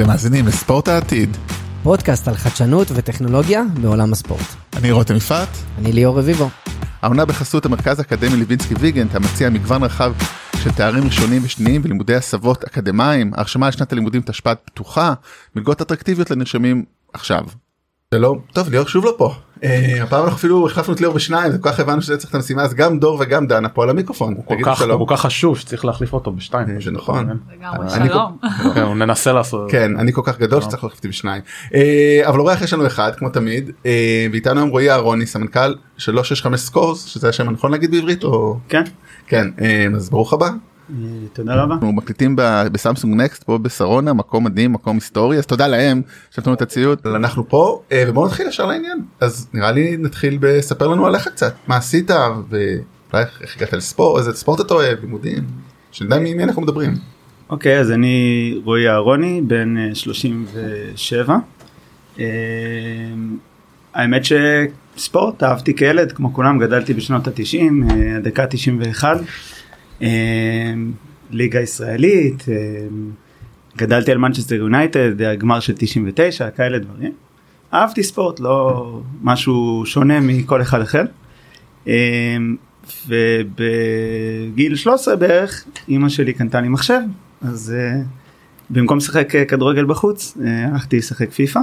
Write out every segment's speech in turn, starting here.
אתם מאזינים לספורט העתיד. פודקאסט על חדשנות וטכנולוגיה בעולם הספורט. אני רותם יפעת. אני ליאור רביבו. העונה בחסות המרכז האקדמי לוינסקי ויגנט המציע מגוון רחב של תארים ראשונים ושניים ולימודי הסבות אקדמיים, הרשמה לשנת הלימודים תשפ"ד פתוחה, מלגות אטרקטיביות לנרשמים עכשיו. שלום, טוב ליאור שוב לא פה. אה, הפעם אנחנו אפילו החלפנו את ליאור בשניים, וכל כך הבנו שזה צריך את המשימה אז גם דור וגם דנה פה על המיקרופון. הוא כל כך, חשוב שצריך להחליף אותו בשתיים. אה, זה נכון. שלום. כן, הוא ננסה לעשות. כן, אני כל כך גדול שצריך להחליף אותי בשניים. אה, אבל אורח יש לנו אחד כמו תמיד, ואיתנו היום רועי אהרוני סמנכ"ל 365 סקורס, שזה השם הנכון להגיד בעברית או... כן, כן, אז ברוך הבא. אה, תודה רבה. אנחנו מקליטים ב- בסמסונג נקסט פה בשרונה מקום מדהים מקום היסטורי אז תודה להם שנתנו את הציוד אנחנו פה אה, ובואו נתחיל ישר לעניין אז נראה לי נתחיל בספר לנו עליך קצת מה עשית ואולי איך הגעת לספורט איזה ספורט אתה אוהב לימודים שנדע מי מי אנחנו מדברים. אוקיי, אז אני רועי אהרוני, בן אה, 37. אה, האמת שספורט אהבתי כילד, כמו כולם, גדלתי בשנות ה-90, הדקה 91. אה, ליגה ישראלית, אה, גדלתי על מנצ'סטר יונייטד, הגמר של 99, כאלה דברים. אהבתי ספורט, לא משהו שונה מכל אחד אחר. אה, ובגיל 13 בערך אימא שלי קנתה לי מחשב אז uh, במקום לשחק uh, כדורגל בחוץ uh, הלכתי לשחק פיפא.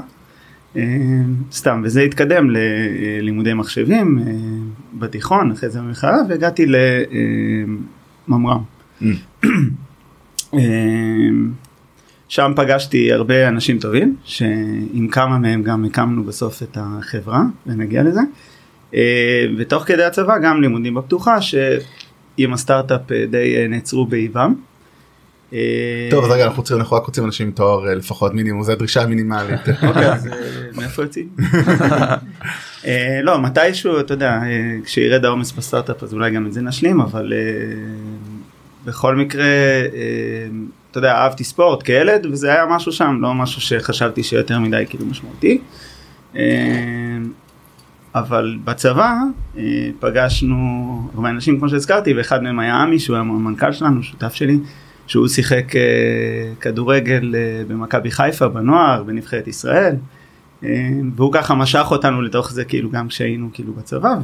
סתם וזה התקדם ללימודי מחשבים בתיכון אחרי זה במכללה והגעתי לממר"ם. Uh, שם פגשתי הרבה אנשים טובים שעם כמה מהם גם הקמנו בסוף את החברה ונגיע לזה. אה, ותוך כדי הצבא גם לימודים בפתוחה שעם הסטארט-אפ אה, די אה, נעצרו באיבם. אה, טוב אז רגע אנחנו רוצים אנחנו רק רוצים אנשים עם תואר אה, לפחות מינימום זה הדרישה המינימלית. אוקיי, אז מאיפה יוצאים? אה, לא מתישהו אתה יודע אה, כשירד העומס בסטארט-אפ אז אולי גם את זה נשלים אבל אה, בכל מקרה אתה יודע אהבתי ספורט כילד וזה היה משהו שם לא משהו שחשבתי שיותר מדי כאילו משמעותי. אבל בצבא פגשנו הרבה אנשים כמו שהזכרתי ואחד מהם היה עמי שהוא היה המנכ"ל שלנו שותף שלי שהוא שיחק כדורגל במכבי חיפה בנוער בנבחרת ישראל והוא ככה משך אותנו לתוך זה כאילו גם כשהיינו כאילו בצבא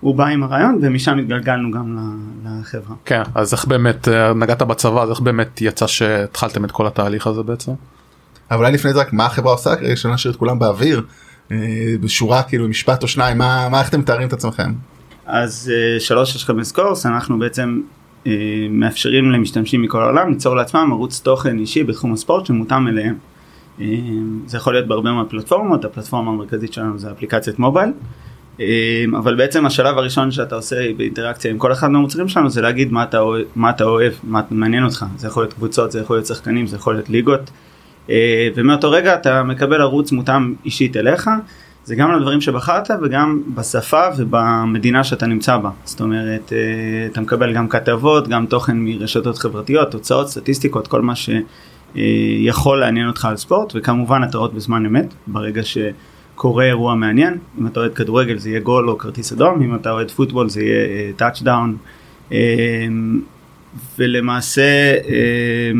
והוא בא עם הרעיון ומשם התגלגלנו גם לחברה. כן, אז איך באמת אה, נגעת בצבא, אז איך באמת יצא שהתחלתם את כל התהליך הזה בעצם? אבל אולי לפני זה רק מה החברה עושה כרגע שלא נשאיר את כולם באוויר אה, בשורה כאילו משפט או שניים מה מה איך אתם מתארים את עצמכם. אז אה, שלוש יש חמש קורס אנחנו בעצם אה, מאפשרים למשתמשים מכל העולם ליצור לעצמם ערוץ תוכן אישי בתחום הספורט שמותאם אליהם. אה, זה יכול להיות בהרבה מאוד פלטפורמות הפלטפורמה המרכזית שלנו זה אפליקציית מובייל. אה, אבל בעצם השלב הראשון שאתה עושה באינטראקציה עם כל אחד מהמוצרים שלנו זה להגיד מה אתה מה אתה אוהב, מה מעניין אותך, זה יכול להיות קבוצות, זה יכול להיות שחקנים, זה יכול להיות ליגות. אה, ומאותו רגע אתה מקבל ערוץ מותאם אישית אליך, זה גם לדברים שבחרת וגם בשפה ובמדינה שאתה נמצא בה. זאת אומרת, אה, אתה מקבל גם כתבות, גם תוכן מרשתות חברתיות, תוצאות, סטטיסטיקות, כל מה שיכול לעניין אותך על ספורט, וכמובן התראות בזמן אמת, ברגע שקורה אירוע מעניין. אם אתה אוהד כדורגל זה יהיה גול או כרטיס אדום, אם אתה אוהד פוטבול זה יהיה טאצ'דאון. ולמעשה, אה,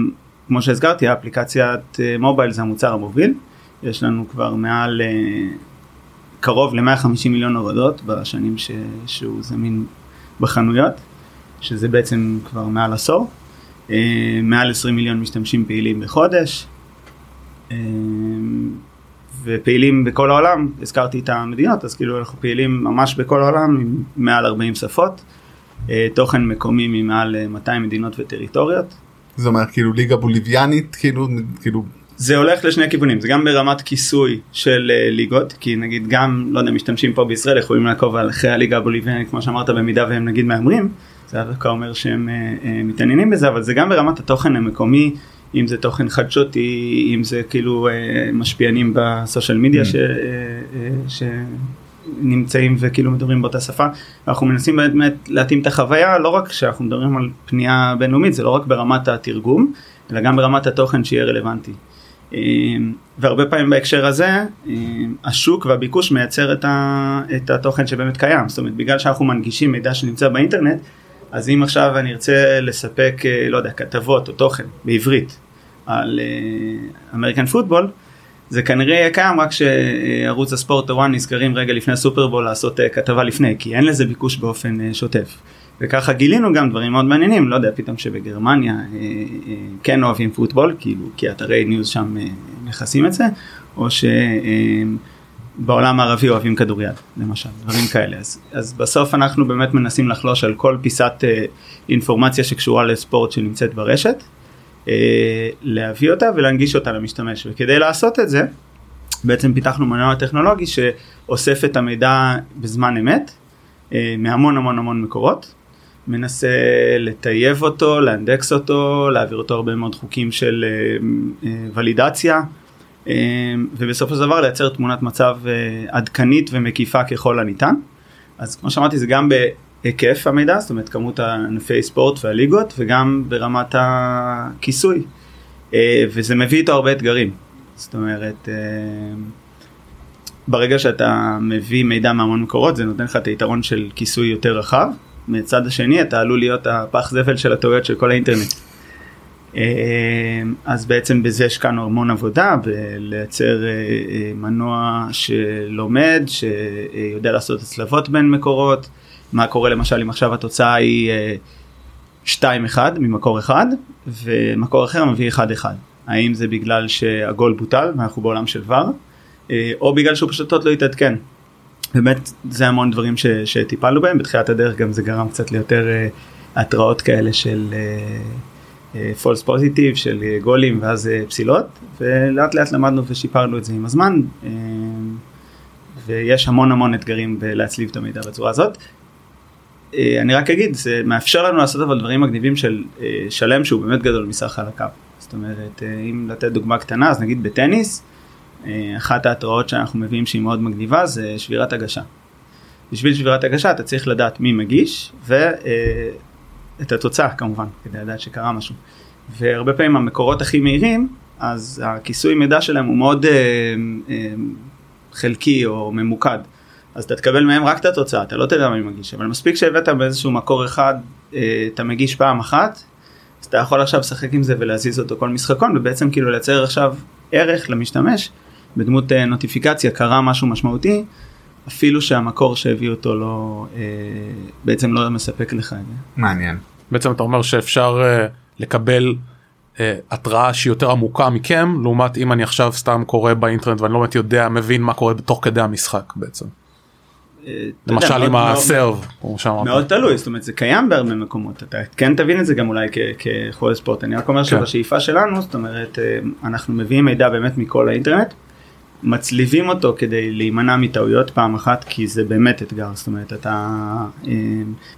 כמו שהזכרתי, האפליקציית אה, מובייל זה המוצר המוביל. יש לנו כבר מעל אה, קרוב ל-150 מיליון הורדות בשנים ש... שהוא זמין בחנויות, שזה בעצם כבר מעל עשור. אה, מעל 20 מיליון משתמשים פעילים בחודש. אה, ופעילים בכל העולם, הזכרתי את המדינות, אז כאילו אנחנו פעילים ממש בכל העולם עם מעל 40 שפות. אה, תוכן מקומי ממעל אה, 200 מדינות וטריטוריות. זה אומר כאילו ליגה בוליביאנית כאילו כאילו זה הולך לשני כיוונים זה גם ברמת כיסוי של ליגות כי נגיד גם לא יודע משתמשים פה בישראל יכולים לעקוב אחרי הליגה הבוליביאנית כמו שאמרת במידה והם נגיד מהמרים זה דווקא אומר שהם uh, uh, מתעניינים בזה אבל זה גם ברמת התוכן המקומי אם זה תוכן חדשותי אם זה כאילו uh, משפיענים בסושיאל מדיה Mm. ש, uh, uh, שנמצאים וכאילו מדברים באותה שפה אנחנו מנסים באמת להתאים את החוויה לא רק שאנחנו מדברים על פנייה בינלאומית זה לא רק ברמת התרגום אלא גם ברמת התוכן שיהיה רלוונטי. אה, והרבה פעמים בהקשר הזה אה, השוק והביקוש מייצר את, ה, את התוכן שבאמת קיים זאת אומרת בגלל שאנחנו מנגישים מידע שנמצא באינטרנט אז אם עכשיו אני ארצה לספק אה, לא יודע כתבות או תוכן בעברית על American football זה כנראה יהיה קיים רק שערוץ הספורט הוואן נזכרים רגע לפני הסופרבול לעשות אה, כתבה לפני כי אין לזה ביקוש באופן שוטף. וככה גילינו גם דברים מאוד מעניינים לא יודע פתאום שבגרמניה אה, אה, כן אוהבים פוטבול כאילו כי אתרי news שם אה, מכסים את זה או שבעולם אה, הערבי אוהבים כדוריד למשל דברים כאלה אז, אז בסוף אנחנו באמת מנסים לחלוש על כל פיסת אה, אינפורמציה שקשורה לספורט שנמצאת ברשת. אה, להביא אותה ולהנגיש אותה למשתמש וכדי לעשות את זה בעצם פיתחנו מנוע טכנולוגי שאוסף את המידע בזמן אמת אה, מהמון המון המון מקורות מנסה לטייב אותו, לאנדקס אותו, להעביר אותו הרבה מאוד חוקים של אה, ולידציה ובסופו של דבר לייצר תמונת מצב עדכנית ומקיפה ככל הניתן. אז כמו שאמרתי זה גם היקף המידע, זאת אומרת כמות ענפי ספורט והליגות וגם ברמת הכיסוי. אה, וזה מביא איתו הרבה אתגרים. זאת אומרת, אה, ברגע שאתה מביא מידע מהמון מקורות זה נותן לך את היתרון של כיסוי יותר רחב. מצד השני אתה עלול להיות הפח זבל של הטעויות של כל האינטרנט. אה, אז בעצם בזה השקענו המון עבודה בלייצר מנוע שלומד, שיודע לעשות הצלבות בין מקורות. מה קורה למשל אם עכשיו התוצאה היא 2-1 אה, ממקור אחד ומקור אחר מביא 1-1. האם זה בגלל שהגול בוטל ואנחנו בעולם של ור אה, או בגלל שהוא פשוט עוד לא התעדכן. באמת זה המון דברים ש, שטיפלנו בהם בתחילת הדרך גם זה גרם קצת ליותר התראות כאלה של פולס uh, פוזיטיב של uh, גולים ואז uh, פסילות ולאט לאט למדנו ושיפרנו את זה עם הזמן ויש המון המון אתגרים בלהצליב את המידע בצורה הזאת אה, אני רק אגיד, זה מאפשר לנו לעשות אבל דברים מגניבים של אה, שלם שהוא באמת גדול מסך הקו. זאת אומרת, אה, אם לתת דוגמה קטנה, אז נגיד בטניס, אחת ההתראות שאנחנו מביאים שהיא מאוד מגניבה זה שבירת הגשה. בשביל שבירת הגשה אתה צריך לדעת מי מגיש ואת התוצאה כמובן, כדי לדעת שקרה משהו. והרבה פעמים המקורות הכי מהירים, אז הכיסוי מידע שלהם הוא מאוד חלקי או ממוקד. אז אתה תקבל מהם רק את התוצאה, אתה לא תדע מי מגיש, אבל מספיק שהבאת באיזשהו מקור אחד, אה, אתה מגיש פעם אחת, אז אתה יכול עכשיו לשחק עם זה ולהזיז אותו כל משחקון, ובעצם כאילו לייצר עכשיו ערך למשתמש, בדמות אה, נוטיפיקציה, קרה משהו משמעותי, אפילו שהמקור שהביא אותו לא, אה, בעצם לא מספק לך את זה. מעניין. בעצם אתה אומר שאפשר לקבל התראה שהיא יותר עמוקה מכם לעומת אם אני עכשיו סתם קורא באינטרנט ואני לא באמת יודע מבין מה קורה תוך כדי המשחק בעצם. למשל עם הסרב. מאוד תלוי, זאת אומרת זה קיים בהרבה מקומות, אתה כן תבין את זה גם אולי כחולה ספורט, אני רק אומר כן. שבשאיפה שלנו, זאת אומרת אה, אנחנו מביאים מידע באמת מכל האינטרנט, מצליבים אותו כדי להימנע מטעויות פעם אחת כי זה באמת אתגר זאת אומרת אתה אה,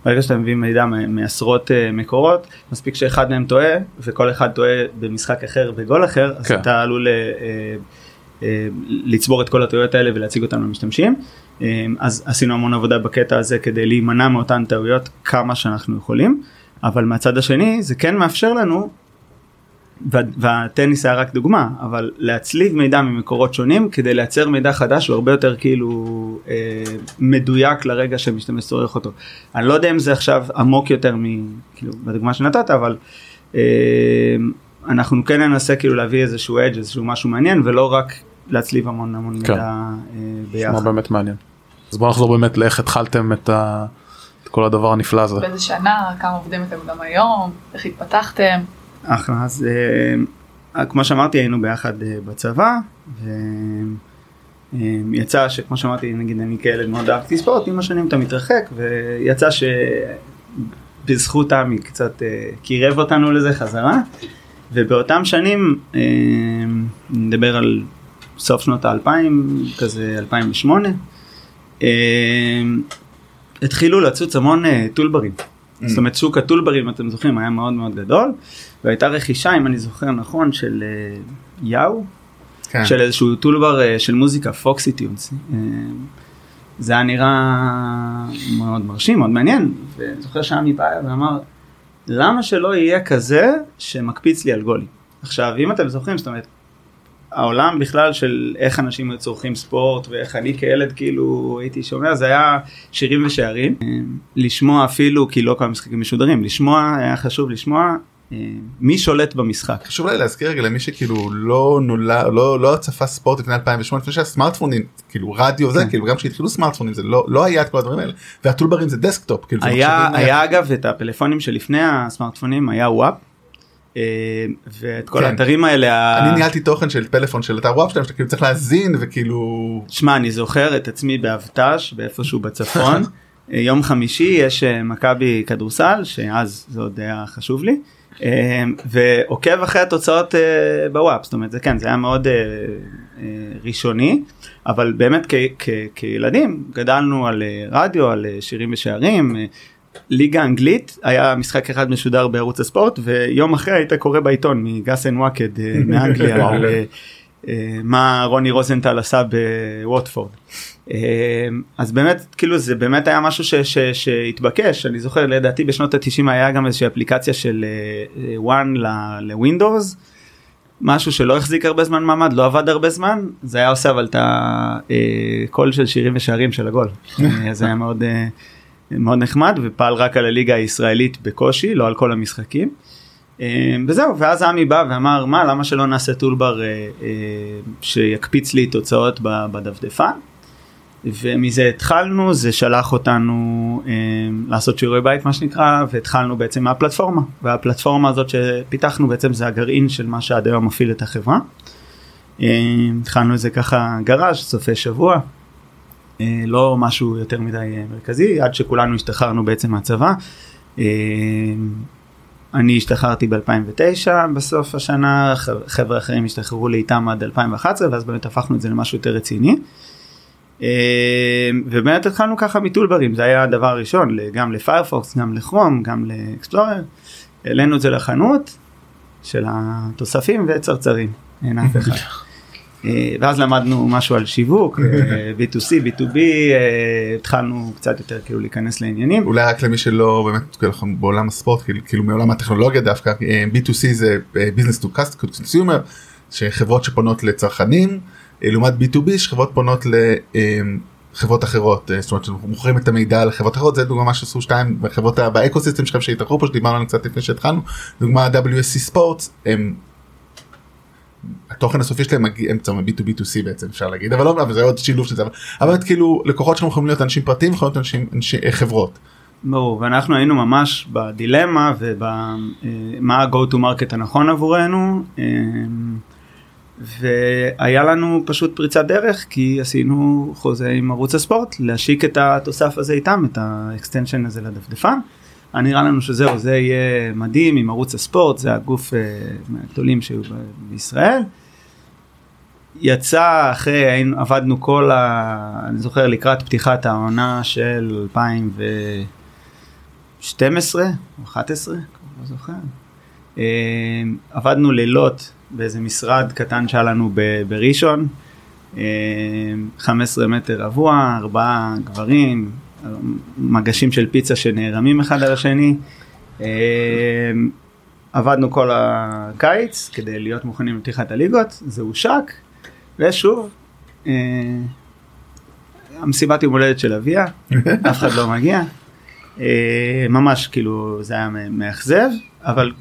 ברגע שאתה מביא מידע מעשרות אה, מקורות מספיק שאחד מהם טועה וכל אחד טועה במשחק אחר בגול אחר אז כן. אתה עלול לצבור את כל הטעויות האלה ולהציג אותם למשתמשים אז עשינו המון עבודה בקטע הזה כדי להימנע מאותן טעויות כמה שאנחנו יכולים אבל מהצד השני זה כן מאפשר לנו והטניס היה רק דוגמה אבל להצליב מידע ממקורות שונים כדי לייצר מידע חדש והרבה יותר כאילו אה, מדויק לרגע שמשתמש צורך אותו. אני לא יודע אם זה עכשיו עמוק יותר כאילו בדוגמה שנתת אבל אה, אנחנו כן ננסה כאילו להביא איזשהו אדג' איזשהו משהו מעניין ולא רק להצליב המון המון כן. מידע אה, ביחד. באמת מעניין. אז בוא נחזור באמת לאיך התחלתם את, ה... את כל הדבר הנפלא הזה. באיזה שנה, כמה עובדים אתם גם היום, איך התפתחתם. אחלה, אז אה, כמו שאמרתי היינו ביחד אה, בצבא. ו... יצא שכמו שאמרתי נגיד אני כילד מאוד אהבתי ספורט עם השנים אתה מתרחק ויצא שבזכות עמי קצת קירב אותנו לזה חזרה ובאותם שנים נדבר על סוף שנות האלפיים, כזה 2008, אה, התחילו לצוץ המון אה, טולברים. Mm. זאת אומרת שוק הטולברים אתם זוכרים היה מאוד מאוד גדול והייתה רכישה אם אני זוכר נכון של אה, יאו כן. של איזשהו טולבר אה, של מוזיקה פוקסי טיונס. אה, זה היה נראה מאוד מרשים מאוד מעניין וזוכר שעמי בא ואמר למה שלא יהיה כזה שמקפיץ לי על גולים. עכשיו אם אתם זוכרים זאת אומרת העולם בכלל של איך אנשים צורכים ספורט ואיך אני כילד כאילו הייתי שומע זה היה שירים ושערים לשמוע אפילו כי לא כל המשחקים משודרים לשמוע היה חשוב לשמוע אה, מי שולט במשחק. חשוב לי להזכיר רגע למי שכאילו לא נולד לא לא צפה ספורט לפני 2008 לפני שהסמארטפונים כאילו רדיו זה כן. כאילו גם כשהתחילו סמארטפונים זה לא לא היה את כל הדברים האלה והטולברים זה desktop כאילו היה, היה אגב את הפלאפונים שלפני הסמארטפונים היה WAP. אה, ואת כל כן. האתרים האלה, אני ניהלתי תוכן של פלאפון של אתר WAP שלהם שאתה כאילו צריך להאזין וכאילו שמע אני זוכר את עצמי באבט"ש באיפשהו בצפון אה, יום חמישי יש אה, מכבי כדורסל שאז זה עוד היה חשוב לי ועוקב אחרי התוצאות ב WAP זאת אומרת זה כן זה היה מאוד ראשוני אבל באמת כילדים גדלנו על רדיו על שירים ושערים. ליגה אנגלית היה משחק אחד משודר בערוץ הספורט ויום אחרי היית קורא בעיתון מגאס אנד וואקד אה, מאנגליה על, אה, אה, מה רוני רוזנטל עשה בווטפורד. אז באמת כאילו זה באמת היה משהו ש, ש, שהתבקש אני זוכר לדעתי בשנות התשעים היה גם איזושהי אפליקציה של וואן לווינדוס. משהו שלא החזיק הרבה זמן מעמד לא עבד הרבה זמן זה היה עושה אבל את הקול של שירים ושערים של הגול זה היה מאוד מאוד נחמד ופעל רק על הליגה הישראלית בקושי לא על כל המשחקים. אה, וזהו ואז עמי בא ואמר מה למה שלא נעשה טולבר אה, אה, שיקפיץ לי תוצאות בדפדפן. ומזה התחלנו זה שלח אותנו לעשות שיעורי בית מה שנקרא והתחלנו בעצם מהפלטפורמה והפלטפורמה הזאת שפיתחנו בעצם זה הגרעין של מה שעד היום מפעיל את החברה. התחלנו את זה ככה גראז' סופי שבוע לא משהו יותר מדי אה, מרכזי עד שכולנו השתחררנו בעצם מהצבא. אה, אני השתחררתי ב-2009 בסוף השנה חבר'ה אחרים השתחררו לאיתם עד 2011 ואז באמת הפכנו את זה למשהו יותר רציני. אה, ובאמת התחלנו ככה מטולברים זה היה הדבר הראשון גם לפיירפוקס גם לכרום גם לאקספלורר העלינו את זה לחנות של התוספים וצרצרים אין אף אחד. אה, ואז למדנו משהו על שיווק אה, B2C B2B אה, התחלנו קצת יותר כאילו להיכנס לעניינים. אולי רק למי שלא באמת כאילו אנחנו בעולם הספורט כאילו, כאילו מעולם הטכנולוגיה דווקא אה, B2C זה business to consumer שחברות שפונות לצרכנים לעומת B2B שחברות פונות לחברות אחרות זאת אומרת אנחנו מוכרים את המידע לחברות אחרות זה דוגמה מה שעשו שתיים בחברות ה- באקוסיסטם שלכם שהתארחו פה שדיברנו עליהם קצת לפני שהתחלנו דוגמה WSC ספורטס הם. התוכן הסופי שלהם מגיע אמצע מ-B2B2C בעצם אפשר להגיד אבל לא זה עוד שילוב של זה אבל- כאילו לקוחות שלנו יכולים להיות אנשים פרטיים יכולים להיות אנשים אנשי אה, חברות. ברור ואנחנו היינו ממש בדילמה ומה ה-go to market הנכון עבורנו אה, והיה לנו פשוט פריצת דרך כי עשינו חוזה עם ערוץ הספורט להשיק את התוסף הזה איתם את ה extension הזה לדפדפן. נראה לנו שזהו זה יהיה מדהים עם ערוץ הספורט זה הגוף אה, מהגדולים שהיו בישראל. יצא אחרי עבדנו כל ה... אני זוכר לקראת פתיחת העונה של 2012 או 11 לא זוכר. אה, עבדנו לילות באיזה משרד קטן שהיה לנו בראשון. אה, 15 מטר רבוע, ארבעה גברים, מגשים של פיצה שנערמים אחד על השני. אה, עבדנו כל הקיץ כדי להיות מוכנים לפתיחת הליגות, זה הושק, ושוב, אה, המסיבת יום הולדת של אביה, אף אחד לא מגיע. אה, ממש כאילו זה היה מאכזב, אבל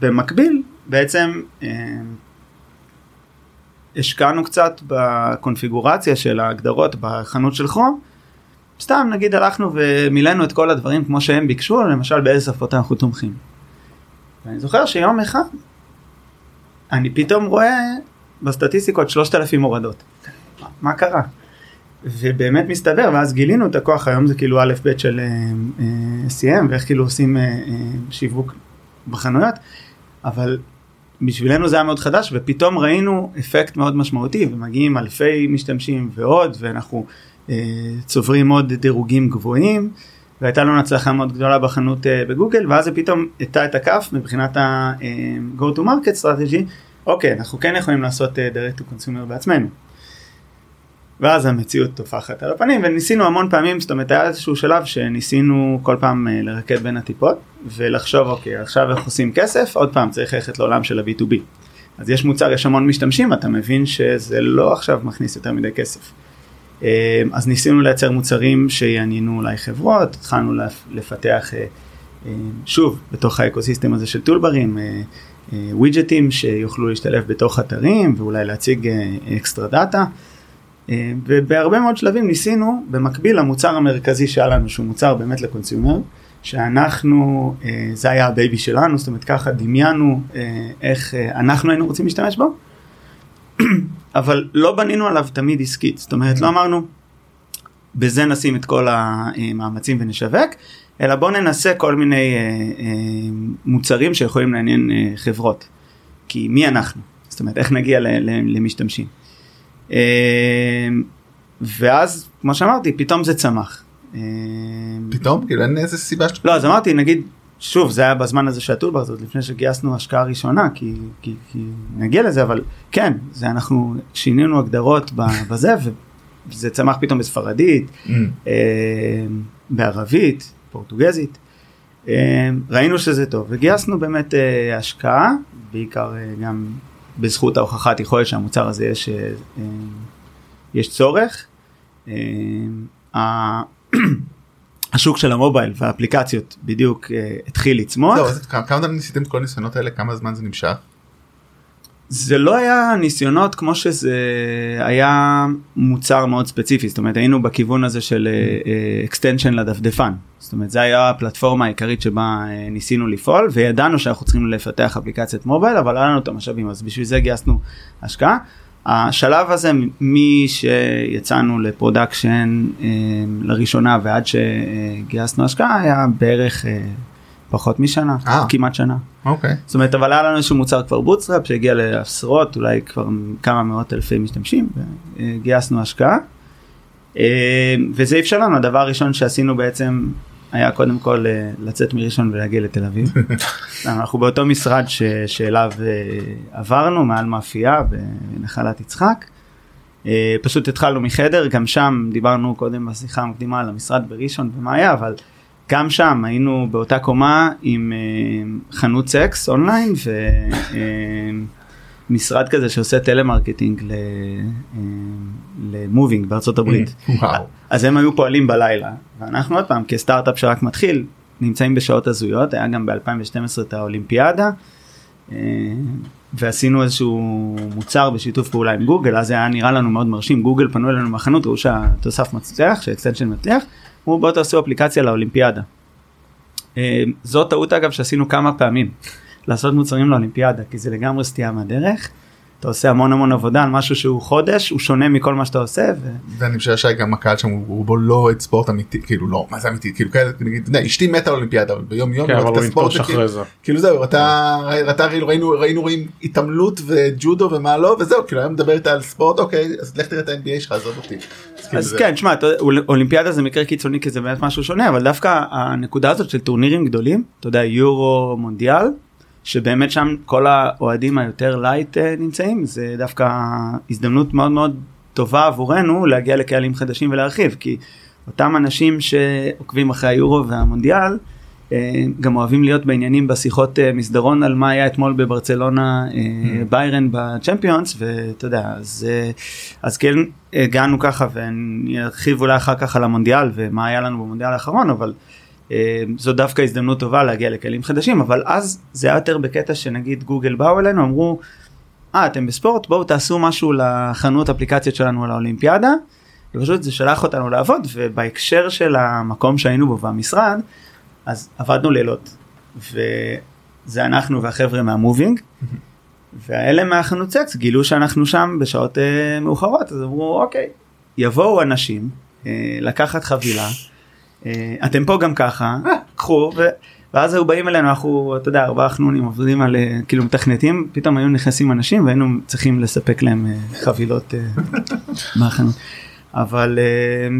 במקביל בעצם אה, השקענו קצת בקונפיגורציה של ההגדרות בחנות של כרום. סתם נגיד הלכנו ומילאנו את כל הדברים כמו שהם ביקשו, למשל באיזה שפות אנחנו תומכים. ואני זוכר שיום אחד אני פתאום רואה בסטטיסטיקות 3,000 הורדות. מה, מה קרה? ובאמת מסתבר ואז גילינו את הכוח היום זה כאילו א' ב' של אה, אה, SEM ואיך כאילו עושים אה, אה, שיווק בחנויות אבל בשבילנו זה היה מאוד חדש ופתאום ראינו אפקט מאוד משמעותי ומגיעים אלפי משתמשים ועוד ואנחנו אה, צוברים עוד דירוגים גבוהים והייתה לנו הצלחה מאוד גדולה בחנות אה, בגוגל ואז זה פתאום הטה את הכף מבחינת ה-go to market strategy אוקיי אנחנו כן יכולים לעשות אה, direct to consumer בעצמנו. ואז המציאות טופחת על הפנים וניסינו המון פעמים זאת אומרת היה איזשהו שלב שניסינו כל פעם אה, לרקד בין הטיפות ולחשוב אוקיי עכשיו איך עושים כסף עוד פעם צריך ללכת לעולם של ה-B2B. אז יש מוצר יש המון משתמשים אתה מבין שזה לא עכשיו מכניס יותר מדי כסף. אה, אז ניסינו לייצר מוצרים שיעניינו אולי חברות התחלנו לפ- לפתח אה, אה, שוב, בתוך ה ecosystem הזה של טולברים, ווידג'טים שיוכלו להשתלב בתוך אתרים ואולי להציג extra data. ובהרבה מאוד שלבים ניסינו במקביל למוצר המרכזי שהיה לנו שהוא מוצר באמת ל consumer שאנחנו זה היה ה baby שלנו זאת אומרת ככה דמיינו איך אנחנו היינו רוצים להשתמש בו אבל לא בנינו עליו תמיד עסקית זאת אומרת לא אמרנו בזה נשים את כל המאמצים ונשווק אלא בוא ננסה כל מיני אה, אה, מוצרים שיכולים לעניין אה, חברות כי מי אנחנו זאת אומרת איך נגיע ל, ל, למשתמשים. אה, ואז כמו שאמרתי פתאום זה צמח. אה, פתאום כאילו אין איזה סיבה שאתה לא אז אמרתי נגיד שוב זה היה בזמן הזה של הטולבר הזאת לפני שגייסנו השקעה ראשונה כי, כי, כי נגיע לזה אבל כן זה אנחנו שינינו הגדרות בזה וזה צמח פתאום בספרדית Mm. אה, בערבית פורטוגזית אה, ראינו שזה טוב וגייסנו באמת אה, השקעה בעיקר אה, גם בזכות ההוכחת יכולת שהמוצר הזה יש, אה, אה, יש צורך. אה, השוק של המובייל והאפליקציות בדיוק אה, התחיל לצמוח. זהו, אז כמה זמן ניסיתם את כל הניסיונות האלה כמה זמן זה נמשך? זה לא היה ניסיונות כמו שזה היה מוצר מאוד ספציפי זאת אומרת היינו בכיוון הזה של extension לדפדפן זאת אומרת זה היה הפלטפורמה העיקרית שבה אה, ניסינו לפעול וידענו שאנחנו צריכים לפתח אפליקציית mobile אבל היה לנו את המשאבים אז בשביל זה גייסנו השקעה. השלב הזה משיצאנו ל production אה, לראשונה ועד שגייסנו השקעה היה בערך אה, פחות משנה אה. כמעט שנה. אוקיי. זאת אומרת אבל היה לנו איזשהו מוצר כבר bootstrap שהגיע לעשרות אולי כבר כמה מאות אלפי משתמשים וגייסנו השקעה. וזה אפשר לנו הדבר הראשון שעשינו בעצם היה קודם כל אה, לצאת מראשון ולהגיע לתל אביב. אנחנו באותו משרד ש, שאליו אה, עברנו מעל מאפייה בנחלת יצחק. אה, פשוט התחלנו מחדר גם שם דיברנו קודם בשיחה המקדימה על המשרד בראשון ומה היה אבל גם שם היינו באותה קומה עם אה, חנות סקס אונליין ומשרד כזה שעושה טלמרקטינג אה, ל moving בארצות הברית. וואו. אז הם היו פועלים בלילה ואנחנו עוד פעם כסטארט-אפ שרק מתחיל נמצאים בשעות הזויות היה גם ב2012 את האולימפיאדה. אה, ועשינו איזשהו מוצר בשיתוף פעולה עם גוגל אז זה היה נראה לנו מאוד מרשים גוגל פנו אלינו מהחנות ראו שהתוסף מצליח שה extension מצליח. אמרו בואו תעשו אפליקציה לאולימפיאדה. אה, זאת טעות אגב שעשינו כמה פעמים לעשות מוצרים לאולימפיאדה כי זה לגמרי סטייה מהדרך. אתה עושה המון המון עבודה על משהו שהוא חודש הוא שונה מכל מה שאתה עושה. ו... ואני חושב שגם הקהל שם הוא רובו לא אוהד ספורט אמיתי כאילו לא מה זה אמיתי כאילו כאלה נגיד אתה יודע, אשתי מתה אולימפיאדה אבל ביום יום כן, אבל הוא ינטוש כאילו- אחרי זה. כאילו זהו אתה אתה ראינו ראינו ראינו רואים התעמלות וג'ודו ומה לא וזהו כאילו היום מדבר איתה על ספורט אוקיי אז לך תראה את ה-NBA שלך עזוב אותי. כאילו אז זה- כן, שמע, אולימפיאדה זה מקרה קיצוני כי זה באמת משהו שונה, אבל דווקא הנקודה הזאת של טורנירים גדולים, אתה יודע, יורו מונדיאל, שבאמת שם כל האוהדים היותר light אה, נמצאים, זה דווקא הזדמנות מאוד מאוד טובה עבורנו להגיע לקהלים חדשים ולהרחיב, כי אותם אנשים שעוקבים אחרי היורו והמונדיאל, אה, גם אוהבים להיות בעניינים בשיחות אה, מסדרון על מה היה אתמול בברצלונה אה, ביירן בצ'מפיונס ואתה יודע אז, אז כן הגענו ככה ואני ארחיב אולי אחר כך על המונדיאל ומה היה לנו במונדיאל האחרון אבל זו דווקא הזדמנות טובה להגיע לקהלים חדשים אבל אז זה היה יותר בקטע שנגיד גוגל באו אלינו אמרו אה אתם בספורט? בואו תעשו משהו לחנות אפליקציות שלנו על האולימפיאדה. ופשוט זה שלח אותנו לעבוד ובהקשר של המקום שהיינו בו והמשרד אז עבדנו לילות. וזה אנחנו והחבר'ה מהמובינג. והאלה מהחנות סקס גילו שאנחנו שם בשעות uh, מאוחרות. אז אמרו אוקיי יבואו אנשים uh, לקחת חבילה אתם פה גם ככה קחו ו... ואז היו באים אלינו אנחנו אתה יודע ארבעה חנונים עובדים על uh, כאילו מתכנתים פתאום היו נכנסים אנשים והיינו צריכים לספק להם חבילות מהחנות. אבל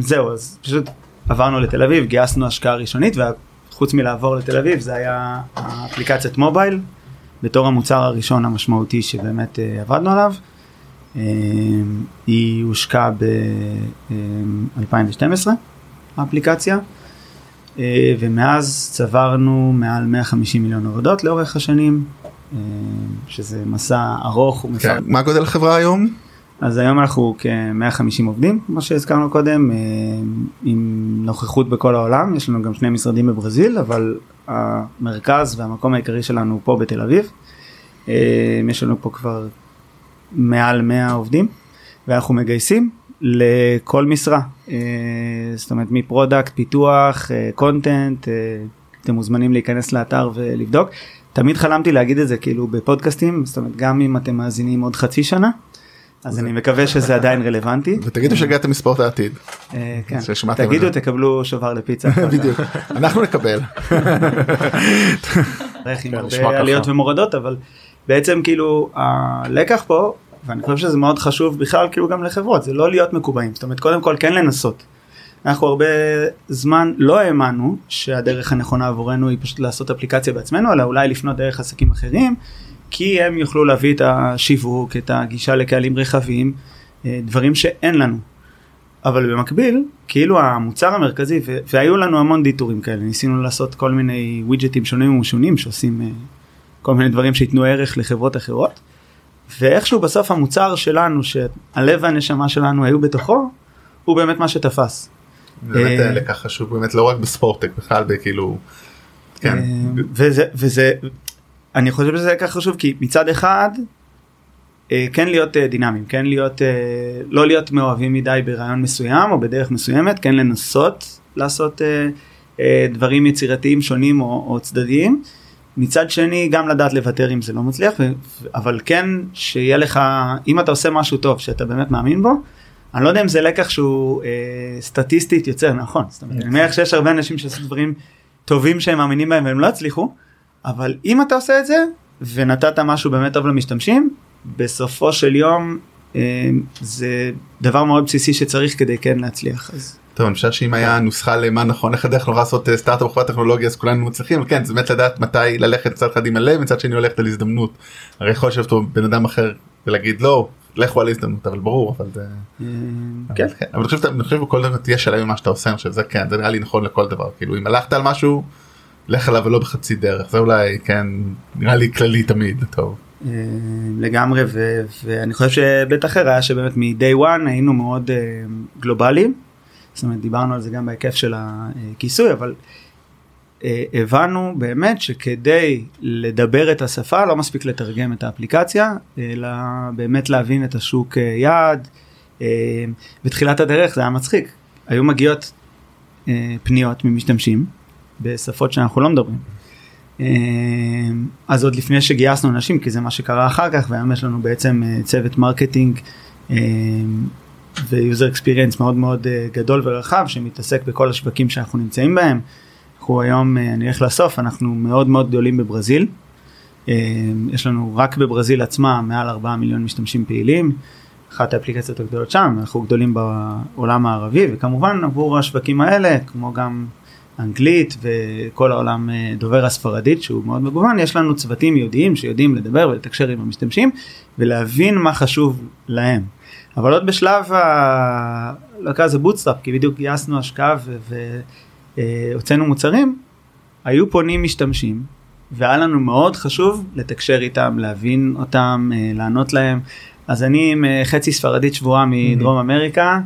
זהו אז פשוט עברנו לתל אביב גייסנו השקעה ראשונית וחוץ מלעבור לתל אביב זה היה האפליקציית מובייל בתור המוצר הראשון המשמעותי שבאמת עבדנו עליו. היא הושקעה ב-2012 האפליקציה uh, ומאז צברנו מעל 150 מיליון הורדות לאורך השנים uh, שזה מסע ארוך ומפרד. כן. מה גודל החברה היום? אז היום אנחנו כ-150 עובדים כמו שהזכרנו קודם אה, עם נוכחות בכל העולם יש לנו גם שני משרדים בברזיל אבל המרכז והמקום העיקרי שלנו הוא פה בתל אביב. אה, יש לנו פה כבר מעל 100 עובדים ואנחנו מגייסים לכל משרה. אה, זאת אומרת מ product, פיתוח, content, אתם מוזמנים להיכנס לאתר ולבדוק. תמיד חלמתי להגיד את זה כאילו בפודקאסטים, זאת אומרת גם אם אתם מאזינים עוד חצי שנה. אז אני מקווה שזה עדיין רלוונטי. ותגידו שהגעתם מספורט העתיד. אה, כן. תגידו. תקבלו שובר לפיצה. בדיוק. אנחנו נקבל. עם כן, הרבה. עליות ומורדות אבל בעצם כאילו הלקח פה ואני חושב שזה מאוד חשוב בכלל כאילו גם לחברות זה לא להיות מקובעים זאת אומרת קודם כל כן לנסות. אנחנו הרבה זמן לא האמנו שהדרך הנכונה עבורנו היא פשוט לעשות אפליקציה בעצמנו אלא אולי לפנות דרך עסקים אחרים כי הם יוכלו להביא את השיווק את הגישה לקהלים רחבים אה, דברים שאין לנו. אבל במקביל כאילו המוצר המרכזי והיו לנו המון דיטורים כאלה ניסינו לעשות כל מיני ווידג'טים שונים ומשונים שעושים אה, כל מיני דברים שייתנו ערך לחברות אחרות. ואיכשהו בסוף המוצר שלנו שהלב והנשמה שלנו היו בתוכו הוא באמת מה שתפס. באמת אה, אה, לקח חשוב באמת לא רק בספורטק בכלל בכאילו. כן. אה, וזה וזה אני חושב שזה כך חשוב כי מצד אחד כן להיות דינמיים כן להיות לא להיות מאוהבים מדי ברעיון מסוים או בדרך מסוימת כן לנסות לעשות דברים יצירתיים שונים או, או צדדיים. מצד שני גם לדעת לוותר אם זה לא מצליח אבל כן שיהיה לך אם אתה עושה משהו טוב שאתה באמת מאמין בו. אני לא יודע אם זה לקח שהוא אה, סטטיסטית יוצר נכון זאת אומרת, אני מניח שיש הרבה אנשים שעשו דברים טובים שהם מאמינים בהם והם לא הצליחו אבל אם אתה עושה את זה ונתת משהו באמת טוב למשתמשים בסופו של יום אה, זה דבר מאוד בסיסי שצריך כדי כן להצליח אז טוב אני חושב שאם היה נוסחה למה נכון איך הדרך נורא לעשות אה, סטארט-אפ בחברת טכנולוגיה אז כולנו מצליחים כן זה באמת לדעת מתי ללכת מצד אחד עם הלב מצד שני הולכת על הזדמנות. הרי יכול לשבת בן אדם אחר ולהגיד לא לכו על הזדמנות אבל ברור אבל זה אה, כן כן אבל אני חושב אני חושב בכל דבר תהיה שלם ממה שאתה עושה אני חושב זה כן זה נראה לי נכון לכל דבר כאילו אם הלכת על משהו לך עליו ולא בחצי דרך זה אולי כן נראה לי כללי תמיד טוב. אה, לגמרי ו- ואני חושב שבית אחר היה שבאמת מ-day one היינו מאוד גלובליים. זאת אומרת דיברנו על זה גם בהיקף של הכיסוי אבל אה, הבנו באמת שכדי לדבר את השפה לא מספיק לתרגם את האפליקציה אלא באמת להבין את השוק אה, יעד. אה, בתחילת הדרך זה היה מצחיק היו מגיעות פניות ממשתמשים בשפות שאנחנו לא מדברים. אז עוד לפני שגייסנו אנשים כי זה מה שקרה אחר כך והיום יש לנו בעצם צוות marketing ו user experience מאוד מאוד אה, גדול ורחב שמתעסק בכל השווקים שאנחנו נמצאים בהם. אנחנו היום אה, אני אלך לסוף אנחנו מאוד מאוד גדולים בברזיל. אה, יש לנו רק בברזיל עצמה מעל 4 מיליון משתמשים פעילים. אחת האפליקציות הגדולות שם אנחנו גדולים בעולם הערבי וכמובן עבור השווקים האלה כמו גם אנגלית וכל העולם דובר הספרדית שהוא מאוד מגוון יש לנו צוותים ייעודיים שיודעים לדבר ולתקשר עם המשתמשים ולהבין מה חשוב להם. אבל עוד בשלב ה... לא נקרא לזה bootstrap כי בדיוק גייסנו השקעה והוצאנו מוצרים היו פונים משתמשים והיה לנו מאוד חשוב לתקשר איתם להבין אותם אה, לענות להם. אז אני עם אה, חצי ספרדית שבועה מדרום אמריקה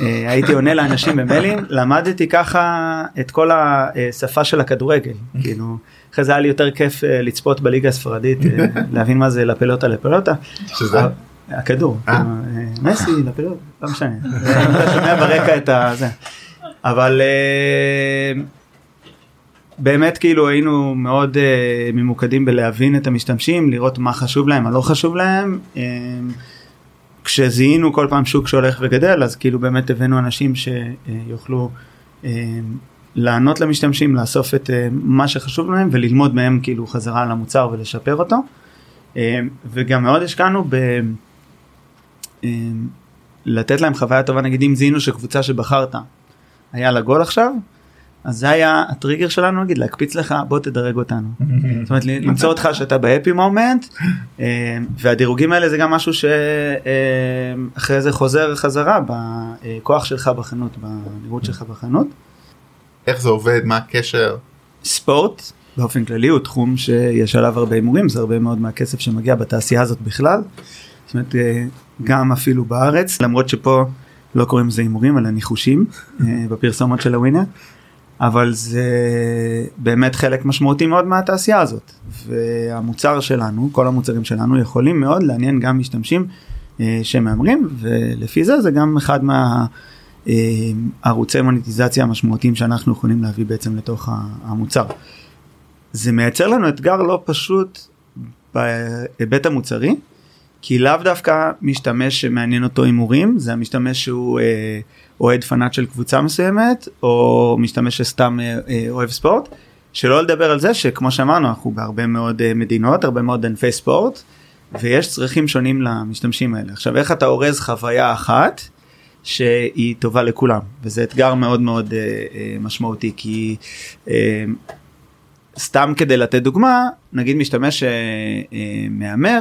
אה, הייתי עונה לאנשים במיילים למדתי ככה את כל השפה של הכדורגל כאילו אחרי זה היה לי יותר כיף אה, לצפות בליגה הספרדית אה, להבין מה זה לפלוטה לפלוטה. שזה אה, הכדור, אה. כאילו, אה, מסי, לפלוט, לא משנה, אתה שומע ברקע את הזה, אבל אה, באמת כאילו היינו מאוד ממוקדים בלהבין את המשתמשים, לראות מה חשוב להם, מה לא חשוב להם, כשזיהינו כל פעם שוק שהולך וגדל, אז כאילו באמת הבאנו אנשים שיוכלו לענות למשתמשים, לאסוף את מה שחשוב להם וללמוד מהם כאילו חזרה על המוצר ולשפר אותו. וגם מאוד השקענו ב... לתת להם חוויה טובה נגיד אם זיהינו שקבוצה שבחרת היה לה גול עכשיו אז זה היה הטריגר שלנו נגיד להקפיץ לך בוא תדרג אותנו. זאת אומרת למצוא אותך שאתה בהפי מומנט והדירוגים האלה זה גם משהו שאחרי זה חוזר חזרה בכוח שלך בחנות בנראות שלך בחנות. איך זה עובד מה הקשר ספורט באופן כללי הוא תחום שיש עליו הרבה הימורים זה הרבה מאוד מהכסף שמגיע בתעשייה הזאת בכלל. אומרת אה, גם אפילו בארץ למרות שפה לא קוראים לזה הימורים אלא ניחושים אה, בפרסומות של הווינר. אבל זה באמת חלק משמעותי מאוד מהתעשייה הזאת והמוצר שלנו כל המוצרים שלנו יכולים מאוד לעניין גם משתמשים אה, שמהמרים ולפי זה זה גם אחד מהערוצי מוניטיזציה המשמעותיים שאנחנו יכולים להביא בעצם לתוך המוצר. זה מייצר לנו אתגר לא פשוט בהיבט המוצרי כי לאו דווקא משתמש שמעניין אותו הימורים זה המשתמש שהוא אה, אוהד פנאט של קבוצה מסוימת או משתמש שסתם אה, אה, אוהב ספורט שלא לדבר על זה שכמו שאמרנו אנחנו בהרבה מאוד אה, מדינות הרבה מאוד ענפי ספורט ויש צרכים שונים למשתמשים האלה עכשיו איך אתה אורז חוויה אחת שהיא טובה לכולם וזה אתגר מאוד מאוד אה, אה, משמעותי כי אה, סתם כדי לתת דוגמה נגיד משתמש אה, אה, מהמר.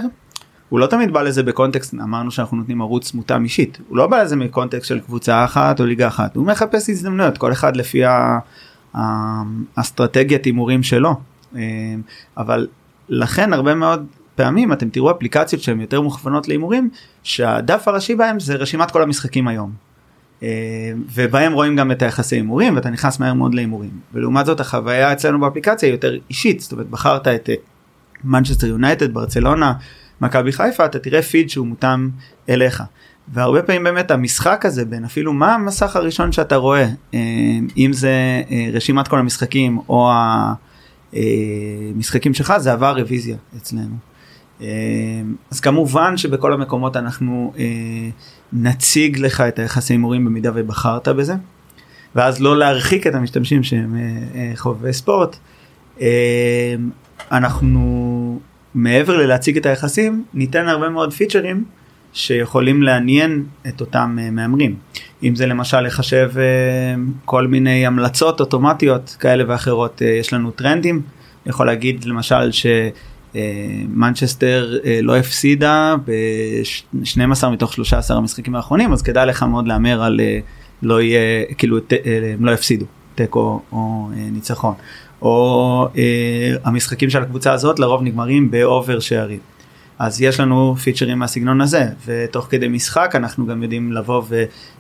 הוא לא תמיד בא לזה בקונטקסט אמרנו שאנחנו נותנים ערוץ מותאם אישית. הוא לא בא לזה מקונטקסט של קבוצה אחת או ליגה אחת. הוא מחפש הזדמנויות כל אחד לפי האסטרטגיית הימורים שלו. אה, אבל לכן הרבה מאוד פעמים אתם תראו אפליקציות שהן יותר מוכוונות להימורים שהדף הראשי בהם זה רשימת כל המשחקים היום. אה, ובהם רואים גם את היחסי הימורים ואתה נכנס מהר מאוד להימורים. ולעומת זאת החוויה אצלנו באפליקציה היא יותר אישית. זאת אומרת בחרת את מנצ'סטר יונייטד ברצלונה מכבי חיפה אתה תראה פיד שהוא מותאם אליך. והרבה פעמים באמת המשחק הזה בין אפילו מה המסך הראשון שאתה רואה אה, אם זה אה, רשימת כל המשחקים או המשחקים שלך זה עבר רוויזיה אצלנו. אז כמובן שבכל המקומות אנחנו נציג לך את היחסי הימורים במידה ובחרת בזה. ואז לא להרחיק את המשתמשים שהם חובבי ספורט. אנחנו מעבר ללהציג את היחסים ניתן הרבה מאוד פיצ'רים שיכולים לעניין את אותם uh, מהמרים אם זה למשל לחשב uh, כל מיני המלצות אוטומטיות כאלה ואחרות uh, יש לנו טרנדים יכול להגיד למשל שמנצ'סטר uh, לא הפסידה ב-12 מתוך 13 המשחקים האחרונים אז כדאי לך מאוד להמר על לא יהיה כאילו לא יפסידו תיקו או ניצחון. או אה, המשחקים של הקבוצה הזאת לרוב נגמרים באובר שערים. אז יש לנו פיצ'רים מהסגנון הזה ותוך כדי משחק אנחנו גם יודעים לבוא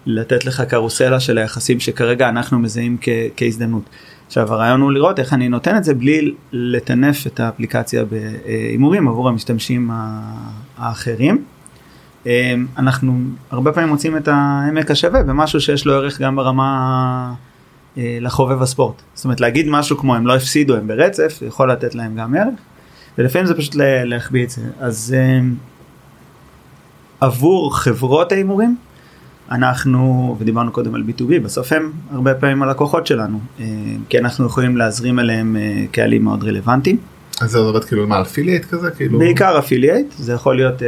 ולתת לך קרוסלה של היחסים שכרגע אנחנו מזהים כ- כהזדמנות. עכשיו הרעיון הוא לראות איך אני נותן את זה בלי לטנף את האפליקציה בהימורים עבור המשתמשים האחרים. אה, אנחנו הרבה פעמים מוצאים את העמק השווה במשהו שיש לו ערך גם ברמה לחובב הספורט. זאת אומרת להגיד משהו כמו הם לא הפסידו הם ברצף יכול לתת להם גם ערך ולפעמים זה פשוט להחביא את זה אז אה, עבור חברות ההימורים אנחנו ודיברנו קודם על b2b בסוף הם הרבה פעמים הלקוחות שלנו אה, כי אנחנו יכולים להזרים אליהם קהלים מאוד רלוונטיים. אז זה עובד כאילו מה affiliate כזה כאילו בעיקר affiliate זה יכול להיות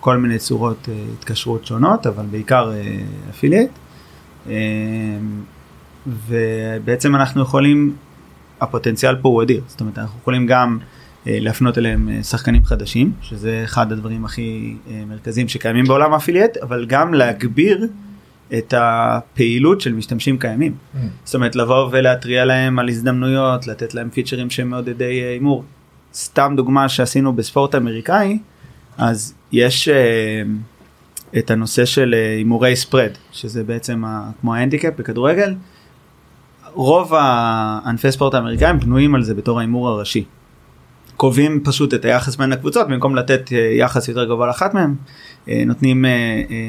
כל מיני צורות התקשרות שונות אבל בעיקר affiliate. ובעצם אנחנו יכולים, הפוטנציאל פה הוא אדיר, זאת אומרת אנחנו יכולים גם אה, להפנות אליהם אה, שחקנים חדשים, שזה אחד הדברים הכי אה, מרכזיים שקיימים בעולם ה affiliate, אבל גם להגביר את הפעילות של משתמשים קיימים. Mm. זאת אומרת לבוא ולהתריע להם על הזדמנויות, לתת להם פיצ'רים שהם מעודדי הימור. סתם דוגמה שעשינו בספורט אמריקאי, אז יש uh, את הנושא של הימורי spread, שזה בעצם ה, כמו ההנדיקאפ בכדורגל. רוב הענפי ספורט האמריקאים בנויים על זה בתור ההימור הראשי. קובעים פשוט את היחס בין הקבוצות במקום לתת אה, יחס יותר גבוה לאחת מהם אה, נותנים אה,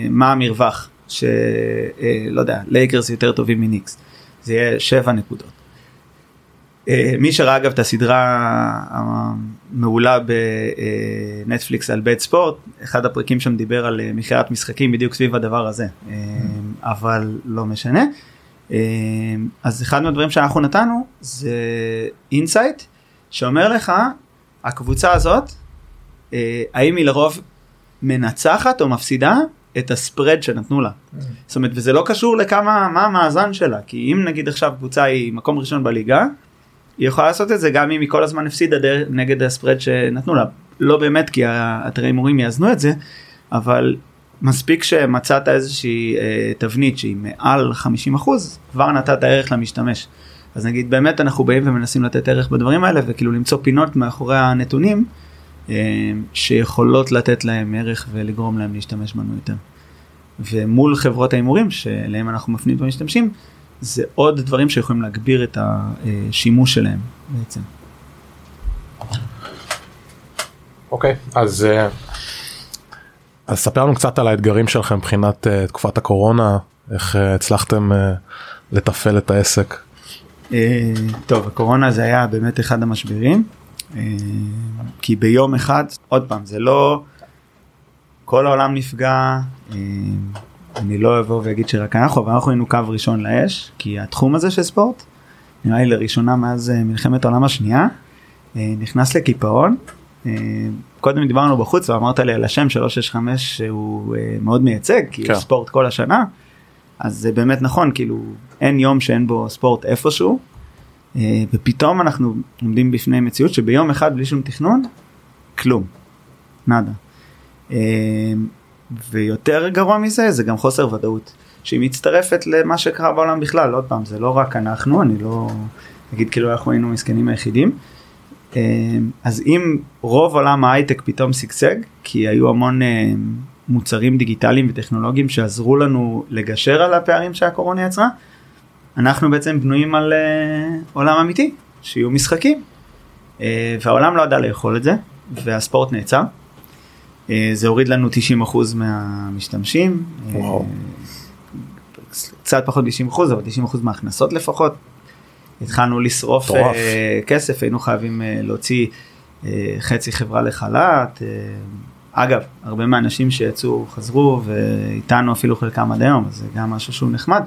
מה המרווח שלא יודע לייקרס יותר טובים מניקס זה יהיה 7 נקודות. מי שראה אגב את הסדרה המעולה בנטפליקס על בית ספורט אחד הפרקים שם דיבר על מכירת משחקים בדיוק סביב הדבר הזה אבל לא משנה. אמ, אז אחד מהדברים שאנחנו נתנו זה insight שאומר לך הקבוצה הזאת אה, האם היא לרוב מנצחת או מפסידה את הספרד שנתנו לה. זאת אומרת וזה לא קשור לכמה מה המאזן שלה כי אם נגיד עכשיו קבוצה היא מקום ראשון בליגה היא יכולה לעשות את זה גם אם היא כל הזמן הפסידה נגד הספרד שנתנו לה לא באמת כי האתרי הימורים יאזנו את זה אבל מספיק שמצאת איזושהי אה, תבנית שהיא מעל 50 אחוז כבר נתת ערך למשתמש. אז נגיד באמת אנחנו באים ומנסים לתת ערך בדברים האלה וכאילו למצוא פינות מאחורי הנתונים אה, שיכולות לתת להם ערך ולגרום להם להשתמש בנו יותר. ומול חברות ההימורים שאליהם אנחנו מפנים את המשתמשים זה עוד דברים שיכולים להגביר את השימוש שלהם בעצם. אוקיי, אז אה, אז ספר לנו קצת על האתגרים שלכם מבחינת אה, תקופת הקורונה, איך אה, הצלחתם אה, לתפעל את העסק. אה, טוב, הקורונה זה היה באמת אחד המשברים, אה, כי ביום אחד, עוד פעם, זה לא, כל העולם נפגע, אה, אני לא אבוא ואגיד שרק אנחנו, אבל אנחנו היינו קו ראשון לאש, כי התחום הזה של ספורט, נראה לי לראשונה מאז מלחמת העולם השנייה, אה, נכנס לקיפאון. קודם דיברנו בחוץ ואמרת לי על השם 365 שהוא אה, מאוד מייצג, כי כן. יש ספורט כל השנה. אז זה באמת נכון, כאילו אין יום שאין בו ספורט איפשהו, אה, ופתאום אנחנו עומדים בפני מציאות שביום אחד בלי שום תכנון, כלום, נאדה. אה, ויותר גרוע מזה זה גם חוסר ודאות, שהיא מצטרפת למה שקרה בעולם בכלל, עוד פעם, זה לא רק אנחנו, אני לא אגיד כאילו אנחנו היינו המסכנים היחידים. אה, אז אם רוב עולם ההייטק פתאום שגשג, כי היו המון אה, מוצרים דיגיטליים וטכנולוגיים שעזרו לנו לגשר על הפערים שהקורונה יצרה, אנחנו בעצם בנויים על אה, עולם אמיתי, שיהיו משחקים. אה, והעולם לא ידע לאכול את זה, והספורט נעצר. אה, זה הוריד לנו 90% מהמשתמשים. וואו. קצת פחות מ-90% אבל 90% מההכנסות לפחות. התחלנו לשרוף. אה, כסף, היינו חייבים אה, להוציא אה, חצי חברה לחל"ת. אה, אגב, הרבה מהאנשים שיצאו חזרו ואיתנו אפילו חלקם עד היום, זה גם משהו שהוא נחמד,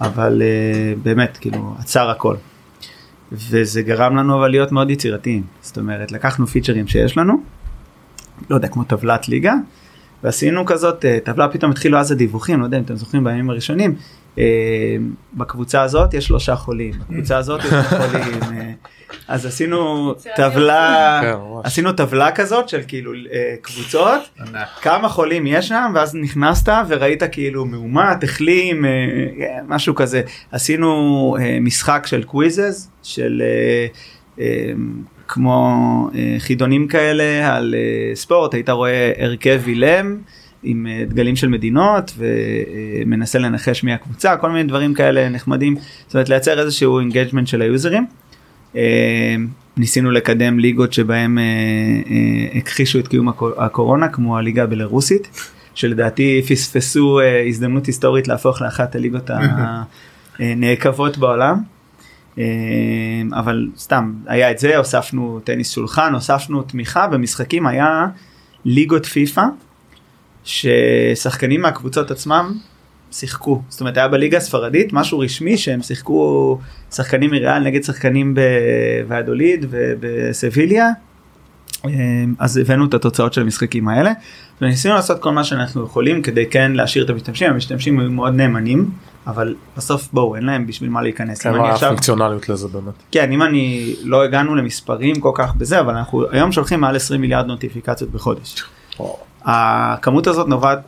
אבל אה, באמת, כאילו, עצר הכל. וזה גרם לנו אבל להיות מאוד יצירתיים. זאת אומרת, לקחנו פיצ'רים שיש לנו, לא יודע, כמו טבלת ליגה, ועשינו כזאת אה, טבלה, פתאום התחילו אז הדיווחים, לא יודע אם אתם זוכרים בימים הראשונים, בקבוצה הזאת יש שלושה חולים, בקבוצה הזאת יש שלושה חולים, אה, אז עשינו טבלה. עשינו טבלה כזאת של כאילו אה, קבוצות, כמה חולים יש שם, ואז נכנסת וראית כאילו מאומת, החלים, אה, אה, משהו כזה. עשינו אה, משחק של קוויזז, של אה, אה, כמו אה, חידונים כאלה על אה, ספורט, היית רואה הרכב אילם. עם אה, דגלים של מדינות ומנסה לנחש מי הקבוצה, כל מיני דברים כאלה נחמדים, זאת אומרת לייצר איזשהו engagement של היוזרים. אה, ניסינו לקדם ליגות שבהם אה, הכחישו את קיום הקו- הקורונה כמו הליגה הבלרוסית שלדעתי פספסו הזדמנות היסטורית להפוך לאחת הליגות הנעקבות בעולם. אבל סתם היה את זה הוספנו טניס שולחן הוספנו תמיכה במשחקים היה ליגות פיפא ששחקנים מהקבוצות עצמם שיחקו זאת אומרת היה בליגה הספרדית משהו רשמי שהם שיחקו שחקנים מריאל נגד שחקנים בוואדוליד ובסביליה אה, אז הבאנו את התוצאות של המשחקים האלה וניסינו לעשות כל מה שאנחנו יכולים כדי כן להשאיר את המשתמשים המשתמשים היו מאוד נאמנים אבל בסוף בואו אין להם בשביל מה להיכנס. כן, אני היה עכשיו- לזה באמת. כן אם אני לא הגענו למספרים כל כך בזה אבל אנחנו היום שולחים מעל 20 מיליארד נוטיפיקציות בחודש. וואו. הכמות הזאת נובעת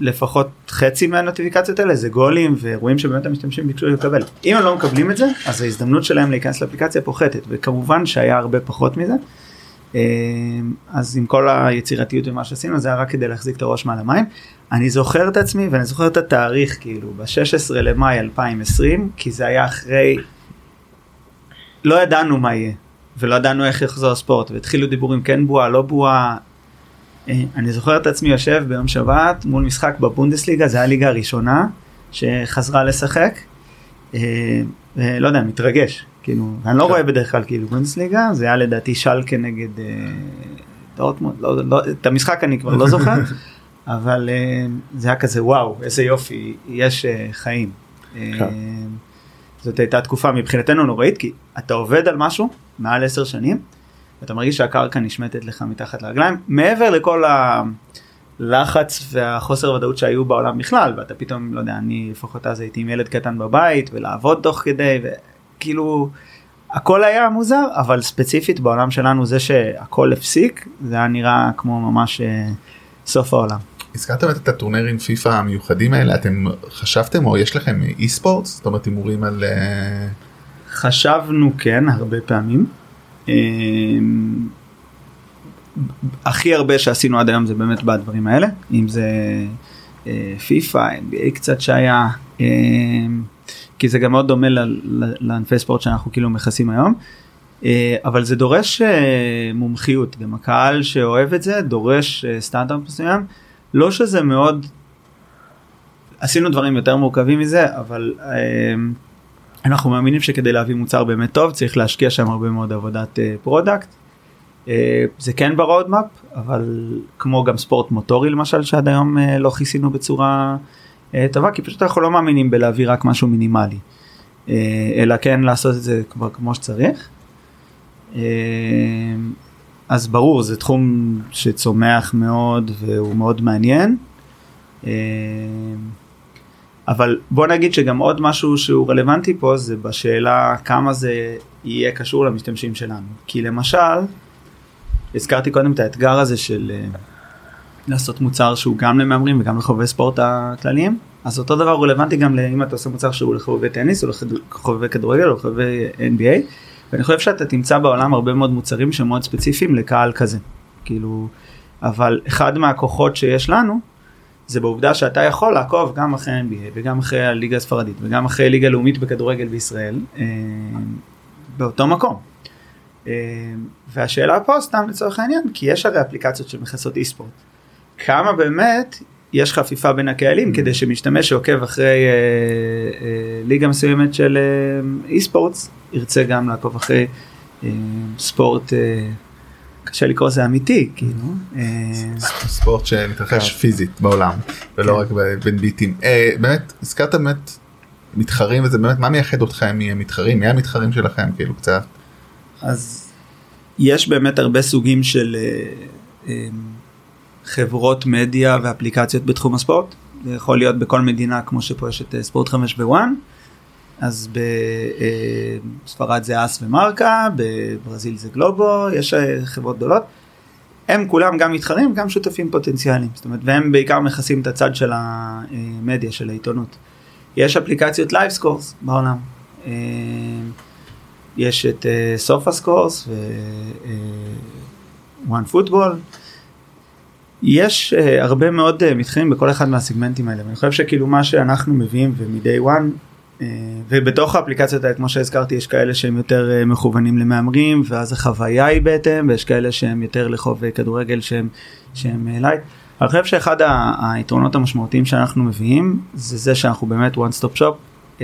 לפחות חצי מהנוטיפיקציות האלה זה גולים ואירועים שבאמת המשתמשים ביקשו לקבל. אם הם לא מקבלים את זה אז ההזדמנות שלהם להיכנס לאפליקציה פוחתת וכמובן שהיה הרבה פחות מזה. אה, אז עם כל היצירתיות ומה שעשינו זה היה רק כדי להחזיק את הראש מעל המים. אני זוכר את עצמי ואני זוכר את התאריך כאילו ב-16 למאי 2020 כי זה היה אחרי לא ידענו מה יהיה ולא ידענו איך יחזור הספורט והתחילו דיבורים כן בועה לא בועה. אה, אני זוכר את עצמי יושב ביום שבת מול משחק בבונדסליגה זה היה הליגה הראשונה שחזרה לשחק. לא יודע מתרגש כאילו אני לא כן. רואה בדרך כלל כאילו בונדסליגה זה היה לדעתי שלקה נגד אה, דורטמונד לא, לא, את המשחק אני כבר לא זוכר אבל זה היה כזה וואו איזה יופי יש חיים. כן. זאת הייתה תקופה מבחינתנו נוראית כי אתה עובד על משהו מעל עשר שנים ואתה מרגיש שהקרקע נשמטת לך מתחת לרגליים מעבר לכל הלחץ והחוסר ודאות שהיו בעולם בכלל ואתה פתאום לא יודע אני לפחות אז הייתי עם ילד קטן בבית ולעבוד תוך כדי וכאילו הכל היה מוזר אבל ספציפית בעולם שלנו זה שהכל הפסיק זה היה נראה כמו ממש אה, סוף העולם. הזכרתם את הטורנירים פיפא המיוחדים האלה אתם חשבתם או יש לכם אי ספורט זאת אומרת הימורים על אה, חשבנו כן הרבה פעמים. אמ, הכי הרבה שעשינו עד היום זה באמת בדברים האלה אם זה אה, פיפא NBA קצת שהיה אמ, כי זה גם מאוד דומה לענפי ספורט שאנחנו כאילו מכסים היום. אה, אבל זה דורש אה, מומחיות, גם הקהל שאוהב את זה דורש אה, סטנדרט מסוים, לא שזה מאוד, עשינו דברים יותר מורכבים מזה, אבל אה, אנחנו מאמינים שכדי להביא מוצר באמת טוב צריך להשקיע שם הרבה מאוד עבודת אה, product. אה, זה כן ב roadmap, אבל כמו גם ספורט מוטורי למשל שעד היום אה, לא כיסינו בצורה אה, טובה, כי פשוט אנחנו לא מאמינים בלהביא רק משהו מינימלי, אה, אלא כן לעשות את זה כבר כמו שצריך. אה, אז ברור זה תחום שצומח מאוד והוא מאוד מעניין. אבל בוא נגיד שגם עוד משהו שהוא רלוונטי פה זה בשאלה כמה זה יהיה קשור למשתמשים שלנו. כי למשל, הזכרתי קודם את האתגר הזה של אה, לעשות מוצר שהוא גם למהמרים וגם לחובבי ספורט הכלליים, אז אותו דבר רלוונטי גם אם אתה עושה מוצר שהוא לחובבי טניס או לחובבי כדורגל או לחובבי NBA. ואני חושב שאתה תמצא בעולם הרבה מאוד מוצרים שמאוד ספציפיים לקהל כזה. כאילו, אבל אחד מהכוחות שיש לנו זה בעובדה שאתה יכול לעקוב גם אחרי NBA וגם אחרי הליגה הספרדית וגם אחרי ליגה לאומית בכדורגל בישראל אה, באותו מקום. אה, והשאלה פה סתם לצורך העניין כי יש הרי אפליקציות שמכסות אי ספורט. כמה באמת יש חפיפה בין הקהלים כדי שמשתמש שעוקב אחרי אה, ליגה מסוימת של אי ספורטס ירצה גם לעקוב אחרי ספורט קשה לקרוא לזה אמיתי כאילו אה, ספורט שמתרחש פיזית בעולם ולא רק ב- בין ביטים. אה, באמת הזכרת באמת מתחרים וזה באמת מה מייחד אתכם מהמתחרים? מי המתחרים שלכם כאילו קצת? אז יש באמת הרבה סוגים של אה, חברות מדיה ואפליקציות בתחום הספורט. זה יכול להיות בכל מדינה כמו שפה יש את ספורט 5 ו ONE. אז בספרד זה אס ומרקה, בברזיל זה גלובו, יש אה, חברות גדולות. הם כולם גם מתחרים, גם שותפים פוטנציאליים. זאת אומרת, והם בעיקר מכסים את הצד של המדיה, של העיתונות. יש אפליקציות live scores בעולם. אה, יש את סופה סקור ווואן פוטבול. יש הרבה מאוד מתחרים בכל אחד מהסגמנטים האלה ואני חושב שכאילו מה שאנחנו מביאים ומ-day one ובתוך האפליקציות האלה כמו שהזכרתי יש כאלה שהם יותר uh, מכוונים למהמרים ואז החוויה היא בהתאם ויש כאלה שהם יותר לחובב כדורגל שהם שהם light. אני חושב שאחד ה- היתרונות המשמעותיים שאנחנו מביאים זה זה שאנחנו באמת one stop shop.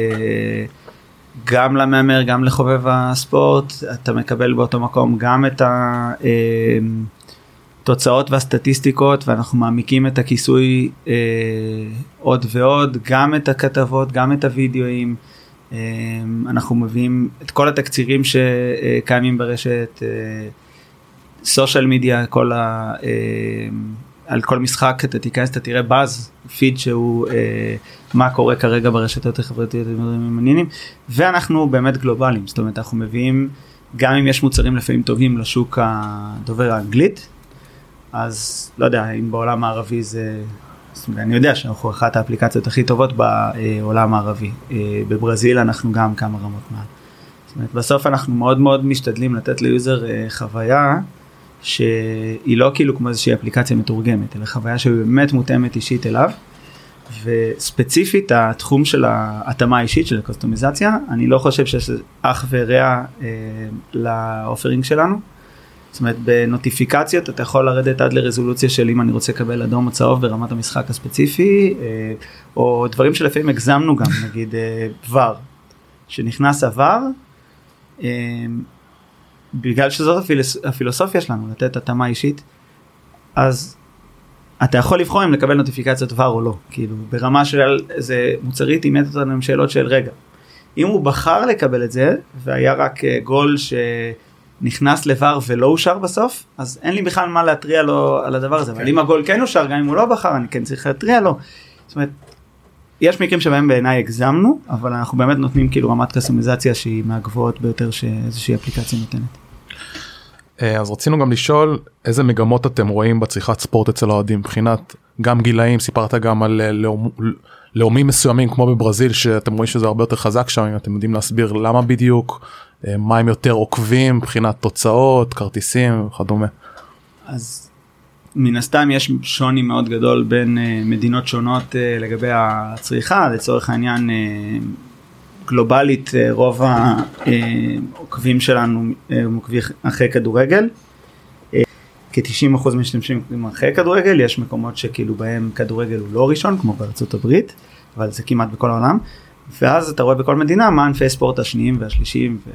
גם למהמר גם לחובב הספורט אתה מקבל באותו מקום גם את התוצאות והסטטיסטיקות ואנחנו מעמיקים את הכיסוי אה, עוד ועוד גם את הכתבות גם את הוידאוים אה, אנחנו מביאים את כל התקצירים שקיימים ברשת סושיאל מדיה כל ה... אה, על כל משחק אתה תיכנס אתה תראה באז פיד שהוא אה, מה קורה כרגע ברשתות החברתיות המעניינים ואנחנו באמת גלובליים זאת אומרת אנחנו מביאים גם אם יש מוצרים לפעמים טובים לשוק הדובר האנגלית אז לא יודע אם בעולם הערבי זה אני יודע שאנחנו אחת האפליקציות הכי טובות בעולם הערבי אה, בברזיל אנחנו גם כמה רמות מעל. זאת אומרת בסוף אנחנו מאוד מאוד משתדלים לתת ל user אה, חוויה. שהיא לא כאילו כמו איזושהי אפליקציה מתורגמת, אלא חוויה שבאמת מותאמת אישית אליו. וספציפית התחום של ההתאמה האישית של הקוסטומיזציה, אני לא חושב שיש אח ורע אה, לאופרינג שלנו. זאת אומרת בנוטיפיקציות אתה יכול לרדת עד לרזולוציה של אם אני רוצה לקבל אדום או צהוב ברמת המשחק הספציפי, אה, או דברים שלפעמים הגזמנו גם, נגיד אה, ור, שנכנס עבר. אה, בגלל שזאת הפילוס, הפילוסופיה שלנו לתת התאמה אישית אז אתה יכול לבחור אם לקבל נוטיפיקציות דבר או לא כאילו ברמה של איזה מוצרית אימת אותנו עם שאלות של רגע אם הוא בחר לקבל את זה והיה רק גול שנכנס לבר ולא אושר בסוף אז אין לי בכלל מה להתריע לו על הדבר הזה okay. אבל כן. אם הגול כן אושר גם אם הוא לא בחר אני כן צריך להתריע לו. זאת אומרת יש מקרים שבהם בעיניי הגזמנו אבל אנחנו באמת נותנים כאילו רמת קסומיזציה שהיא מהגבוהות ביותר שאיזושהי אפליקציה נותנת. אה, אז רצינו גם לשאול איזה מגמות אתם רואים בצריכת ספורט אצל האוהדים מבחינת גם גילאים סיפרת גם על אה, לאום, לאומים מסוימים כמו בברזיל שאתם רואים שזה הרבה יותר חזק שם אם אתם יודעים להסביר למה בדיוק מה הם יותר עוקבים מבחינת תוצאות כרטיסים וכדומה. אז מן הסתם יש שוני מאוד גדול בין uh, מדינות שונות uh, לגבי הצריכה לצורך העניין גלובלית אה, רוב העוקבים שלנו אה, הם עוקבים אחרי כדורגל. אה, כ-90% משתמשים עוקבים אחרי כדורגל, יש מקומות שכאילו בהם כדורגל הוא לא ראשון כמו בארצות הברית, אבל זה כמעט בכל העולם. ואז אתה רואה בכל מדינה מה ענפי ספורט השניים והשלישיים ו-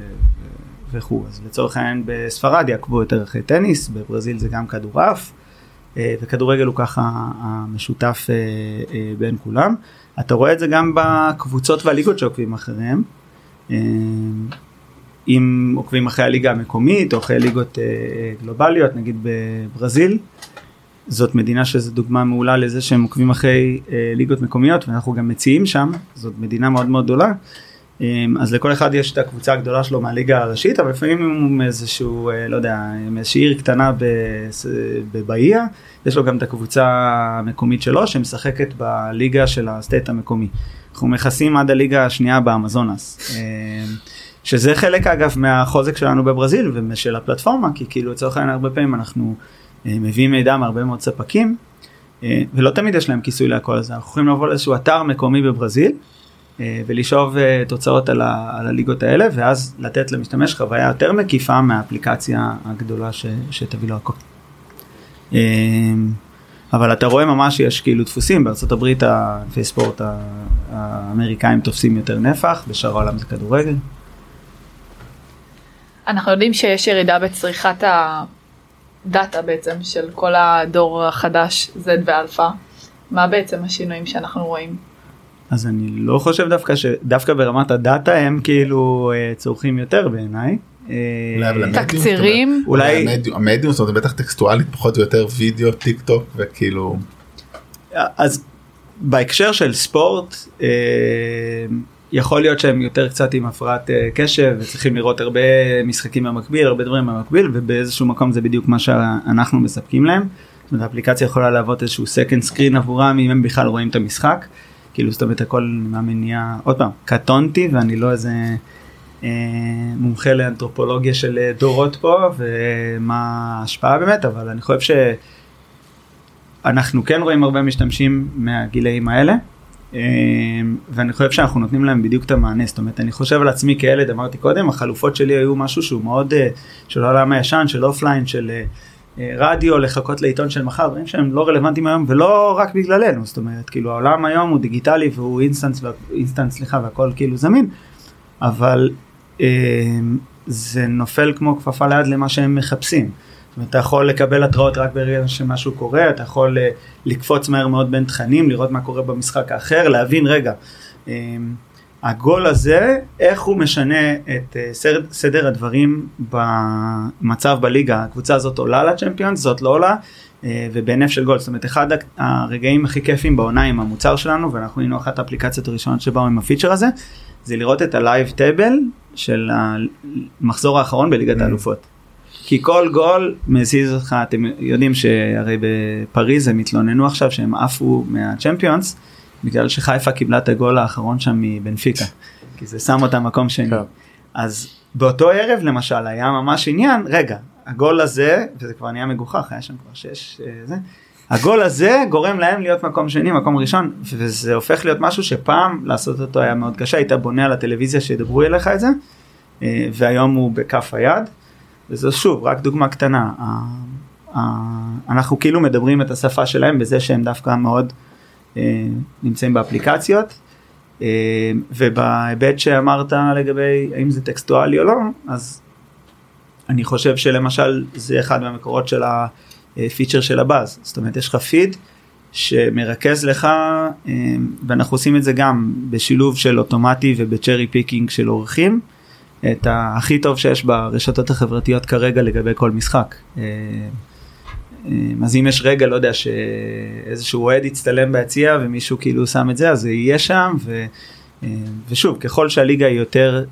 וכו'. אז לצורך העניין בספרד יעקבו יותר אחרי טניס, בברזיל זה גם כדורעף, אה, וכדורגל הוא ככה המשותף אה, אה, בין כולם. אתה רואה את זה גם בקבוצות והליגות שעוקבים אחריהם. אם עוקבים אחרי הליגה המקומית או אחרי ליגות גלובליות, נגיד בברזיל, זאת מדינה שזו דוגמה מעולה לזה שהם עוקבים אחרי אה, ליגות מקומיות ואנחנו גם מציעים שם, זאת מדינה מאוד מאוד גדולה. אה, אז לכל אחד יש את הקבוצה הגדולה שלו מהליגה הראשית, אבל לפעמים הוא מאיזשהו, אה, לא יודע, מאיזושהי עיר קטנה בבאיה, יש לו גם את הקבוצה המקומית שלו שמשחקת בליגה של הסטייט המקומי. אנחנו מכסים עד הליגה השנייה באמזונס. אה, שזה חלק אגב מהחוזק שלנו בברזיל ושל הפלטפורמה, כי כאילו לצורך העניין הרבה פעמים אנחנו מביאים מידע מהרבה מאוד ספקים, אה, ולא תמיד יש להם כיסוי להכל הזה, אנחנו יכולים לבוא לאיזשהו אתר מקומי בברזיל, אה, ולשאוב אה, תוצאות על, ה, על הליגות האלה, ואז לתת למשתמש חוויה יותר מקיפה מהאפליקציה הגדולה ש, שתביא לו הכל. אה, אבל אתה רואה ממש יש כאילו דפוסים, בארה"ב הענפי ספורט האמריקאים תופסים יותר נפח, בשאר העולם זה כדורגל. אנחנו יודעים שיש ירידה בצריכת הדאטה בעצם של כל הדור החדש Z ואלפא. מה בעצם השינויים שאנחנו רואים? אז אני לא חושב דווקא שדווקא ברמת הדאטה הם כאילו אה, צורכים יותר בעיניי. תקצירים? אולי המדיום, זאת אומרת, בטח טקסטואלית פחות או יותר וידאו טיק טוק וכאילו אז בהקשר של ספורט אה, יכול להיות שהם יותר קצת עם הפרעת אה, קשב וצריכים לראות הרבה משחקים במקביל הרבה דברים במקביל ובאיזשהו מקום זה בדיוק מה שאנחנו מספקים להם. זאת אומרת, האפליקציה יכולה להוות איזשהו second screen עבורם אם הם בכלל רואים את המשחק. כאילו זאת אומרת הכל מהמניע עוד פעם קטונתי ואני לא איזה אה, מומחה לאנתרופולוגיה של אה, דורות פה ומה ההשפעה באמת אבל אני חושב ש... אנחנו כן רואים הרבה משתמשים מהגילאים האלה ואני חושב שאנחנו נותנים להם בדיוק את המענה. זאת אומרת אני חושב על עצמי כילד אמרתי קודם החלופות שלי היו משהו שהוא מאוד אה, של העולם הישן של offline של אה, אה, רדיו לחכות לעיתון של מחר דברים שהם לא רלוונטיים היום ולא רק בגללנו. זאת אומרת כאילו העולם היום הוא דיגיטלי והוא instance instant סליחה והכל כאילו זמין. אבל זה נופל כמו כפפה ליד למה שהם מחפשים. אתה יכול לקבל התראות רק ברגע שמשהו קורה, אתה יכול אה, לקפוץ מהר מאוד בין תכנים, לראות מה קורה במשחק האחר, להבין רגע, אה, הגול הזה, איך הוא משנה את אה, סדר, סדר הדברים במצב בליגה, הקבוצה הזאת עולה לצ'מפיונס, זאת לא עולה, אה, ובהינף של גול, זאת אומרת אחד הרגעים הכי כיפים בעונה עם המוצר שלנו, ואנחנו היינו אחת האפליקציות הראשונות שבאו עם הפיצ'ר הזה, זה לראות את ה live table של המחזור האחרון בליגת האלופות. כי כל גול מזיז אותך, אתם יודעים שהרי בפריז הם התלוננו עכשיו שהם עפו מהצ'מפיונס, בגלל שחיפה קיבלה את הגול האחרון שם מבנפיקה, כי זה שם אותה מקום שני. כן. אז באותו ערב למשל היה ממש עניין, רגע, הגול הזה, וזה כבר נהיה מגוחך, היה שם כבר שש, אה, זה, הגול הזה גורם להם להיות מקום שני, מקום ראשון, וזה הופך להיות משהו שפעם לעשות אותו היה מאוד קשה, היית בונה על הטלוויזיה שידברו אליך את זה, אה, והיום הוא בכף היד, וזו שוב רק דוגמה קטנה, אנחנו כאילו מדברים את השפה שלהם בזה שהם דווקא מאוד אה, נמצאים באפליקציות. אה, ובהיבט שאמרת לגבי האם זה טקסטואלי או לא, אז אני חושב שלמשל זה אחד מהמקורות של הפיצ'ר של הבאז, זאת אומרת יש לך פיד שמרכז לך, אה, ואנחנו עושים את זה גם בשילוב של אוטומטי וב cherry picking של עורכים, את הכי טוב שיש ברשתות החברתיות כרגע לגבי כל משחק. אה, אה, אז אם יש רגע, לא יודע, שאיזשהו אוהד יצטלם ביציע ומישהו כאילו שם את זה, אז זה יהיה שם. ו... אה, ושוב, ככל שהליגה היא יותר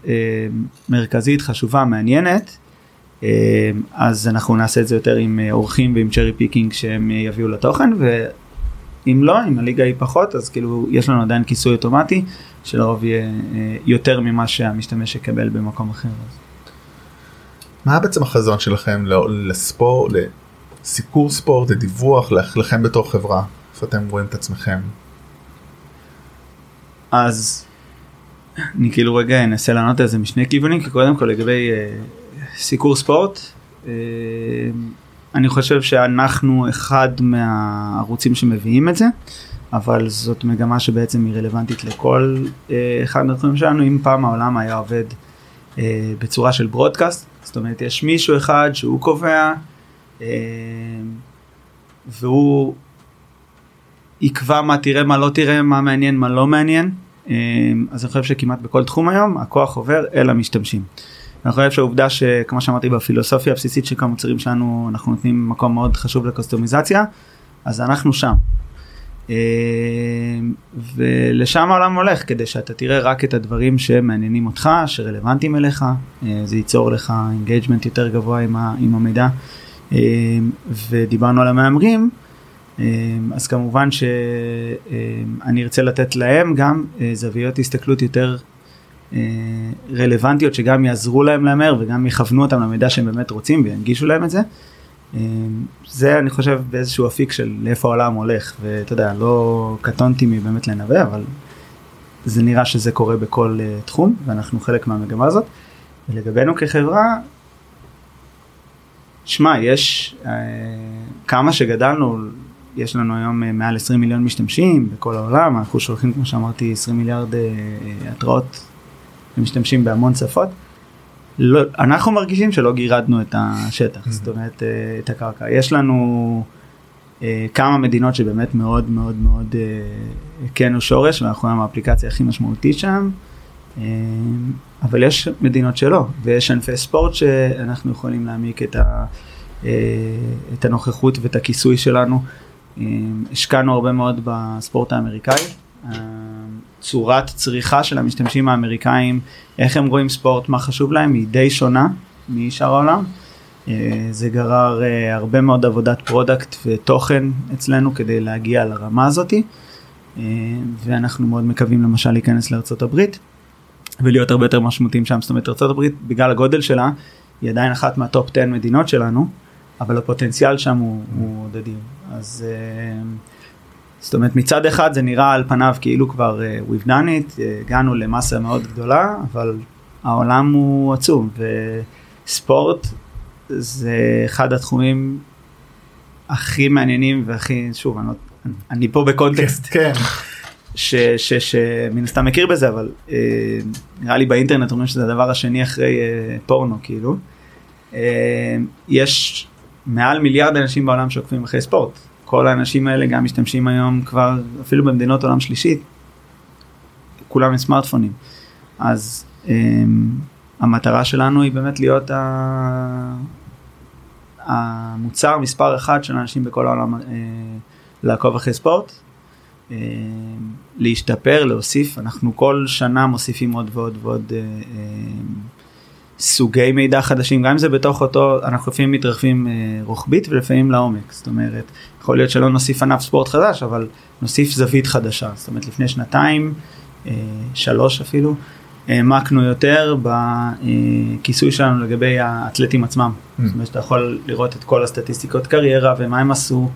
מרכזית, חשובה, מעניינת, אז אנחנו נעשה את זה יותר עם עורכים ועם cherry picking שהם יביאו לתוכן, ואם לא, אם הליגה היא פחות, אז כאילו יש לנו עדיין כיסוי אוטומטי, שלרוב יהיה אה, יותר ממה שהמשתמש יקבל במקום אחר. אז. מה בעצם החזון שלכם לספורט, לסיקור ספורט, לדיווח, לכ- לכם בתור חברה? איפה אתם רואים את עצמכם? אז אני כאילו רגע אנסה לענות על זה משני כיוונים כי קודם כל לגבי אה, סיקור ספורט אה, אני חושב שאנחנו אחד מהערוצים שמביאים את זה אבל זאת מגמה שבעצם היא רלוונטית לכל אה, אחד מהתחומים שלנו אם פעם העולם היה עובד אה, בצורה של ברודקאסט זאת אומרת יש מישהו אחד שהוא קובע אה, והוא יקבע מה תראה מה לא תראה מה מעניין מה לא מעניין אה, אז אני חושב שכמעט בכל תחום היום הכוח עובר אל המשתמשים. אני חושב שהעובדה שכמו שאמרתי בפילוסופיה הבסיסית של המוצרים שלנו אנחנו נותנים מקום מאוד חשוב לקוסטומיזציה אז אנחנו שם. אה, ולשם העולם הולך כדי שאתה תראה רק את הדברים שמעניינים אותך שרלוונטיים אליך אה, זה ייצור לך engagement יותר גבוה עם, ה, עם המידע אה, ודיברנו על המהמרים אז כמובן שאני ארצה לתת להם גם זוויות הסתכלות יותר רלוונטיות שגם יעזרו להם להמר וגם יכוונו אותם למידע שהם באמת רוצים וינגישו להם את זה. זה אני חושב באיזשהו אפיק של לאיפה העולם הולך ואתה יודע לא קטונתי מבאמת לנבא אבל זה נראה שזה קורה בכל uh, תחום ואנחנו חלק מהמגמה הזאת. ולגבינו כחברה שמע יש כמה שגדלנו יש לנו היום מעל 20 מיליון משתמשים בכל העולם אנחנו שולחים כמו שאמרתי 20 מיליארד התראות למשתמשים בהמון שפות. לא, אנחנו מרגישים שלא גירדנו את השטח, זאת אומרת אה, את הקרקע. יש לנו אה, כמה מדינות שבאמת מאוד מאוד מאוד הכינו אה, שורש ואנחנו היום האפליקציה הכי משמעותית שם, אבל יש מדינות שלא, ויש ענפי ספורט שאנחנו יכולים להעמיק את, ה, את הנוכחות ואת הכיסוי שלנו. השקענו הרבה מאוד בספורט האמריקאי. צורת צריכה של המשתמשים האמריקאים, איך הם רואים ספורט, מה חשוב להם, היא די שונה משאר העולם. אה, זה גרר אה, הרבה מאוד עבודת product ותוכן אצלנו כדי להגיע לרמה הזאתי. אה, ואנחנו מאוד מקווים למשל להיכנס הברית ולהיות הרבה יותר משמעותיים שם. זאת אומרת הברית בגלל הגודל שלה היא עדיין אחת מהטופ 10 מדינות שלנו, אבל הפוטנציאל שם הוא, הוא עוד אדיר. אז זאת אומרת מצד אחד זה נראה על פניו כאילו כבר uh, we've done it, uh, הגענו למסה מאוד גדולה, אבל העולם הוא עצום וספורט זה אחד התחומים הכי מעניינים והכי, שוב, אני, לא, אני פה בקונטקסט. כן. שמן הסתם מכיר בזה אבל uh, נראה לי באינטרנט אומרים שזה הדבר השני אחרי uh, פורנו כאילו. Uh, יש מעל מיליארד אנשים בעולם שעוקבים אחרי ספורט כל האנשים האלה גם משתמשים היום כבר אפילו במדינות עולם שלישית, כולם עם סמארטפונים. אז um, המטרה שלנו היא באמת להיות ה... המוצר מספר אחד של אנשים בכל העולם uh, לעקוב אחרי ספורט, uh, להשתפר, להוסיף, אנחנו כל שנה מוסיפים עוד ועוד ועוד uh, uh, סוגי מידע חדשים, גם אם זה בתוך אותו, אנחנו לפעמים מתרחבים אה, רוחבית ולפעמים לעומק, זאת אומרת, יכול להיות שלא נוסיף ענף ספורט חדש, אבל נוסיף זווית חדשה, זאת אומרת לפני שנתיים, אה, שלוש אפילו, העמקנו יותר בכיסוי שלנו לגבי האתלטים עצמם, mm. זאת אומרת שאתה יכול לראות את כל הסטטיסטיקות קריירה ומה הם עשו.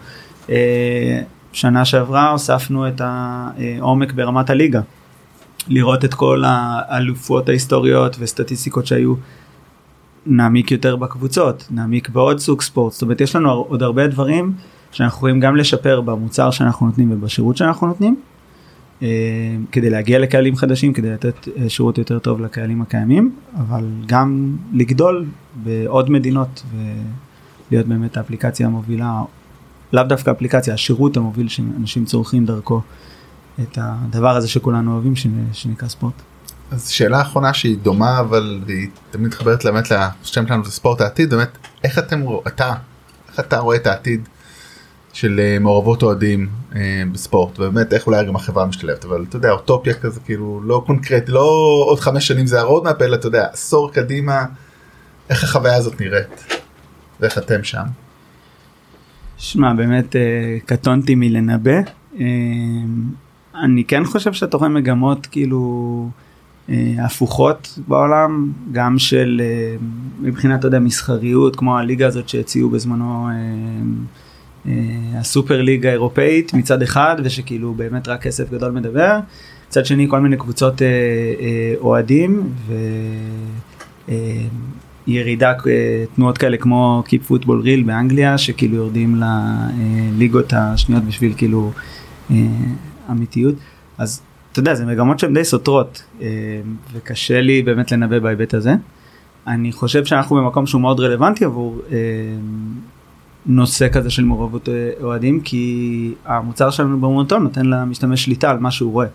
אה, שנה שעברה הוספנו את העומק ברמת הליגה. לראות את כל האלופות ההיסטוריות וסטטיסטיקות שהיו. נעמיק יותר בקבוצות, נעמיק בעוד סוג ספורט, זאת אומרת יש לנו עוד הרבה דברים שאנחנו יכולים גם לשפר במוצר שאנחנו נותנים ובשירות שאנחנו נותנים, אה, כדי להגיע לקהלים חדשים, כדי לתת אה, שירות יותר טוב לקהלים הקיימים, אבל גם לגדול בעוד מדינות ולהיות באמת האפליקציה המובילה, לאו דווקא אפליקציה, השירות המוביל שאנשים צורכים דרכו. את הדבר הזה שכולנו אוהבים שנקרא ספורט. אז שאלה אחרונה שהיא דומה אבל היא תמיד מתחברת באמת לשם שלנו זה ספורט העתיד באמת איך אתם אתה איך אתה רואה את העתיד של אה, מעורבות אוהדים אה, בספורט באמת איך אולי גם החברה משתלבת אבל אתה יודע אוטופיה כזה כאילו לא קונקרטי לא עוד חמש שנים זה הרודמאפ אלא אתה יודע עשור קדימה איך החוויה הזאת נראית ואיך אתם שם. שמע באמת אה, קטונתי מלנבא. אני כן חושב שאתה רואה מגמות כאילו הפוכות בעולם, גם של מבחינת, אתה יודע, מסחריות, כמו הליגה הזאת שהציעו בזמנו הסופר ליגה האירופאית מצד אחד ושכאילו באמת רק כסף גדול מדבר. מצד שני כל מיני קבוצות אה, אה, אוהדים וירידה אה, תנועות כאלה כמו קיפ פוטבול ריל באנגליה שכאילו יורדים לליגות השניות בשביל כאילו אה, אמיתיות. אז אתה יודע, זה מגמות שהן די סותרות, אה, וקשה לי באמת לנבא בהיבט הזה. אני חושב שאנחנו במקום שהוא מאוד רלוונטי עבור אה, נושא כזה של מעורבות אה, אוהדים, כי המוצר שלנו במונוטון נותן למשתמש שליטה על מה שהוא רואה.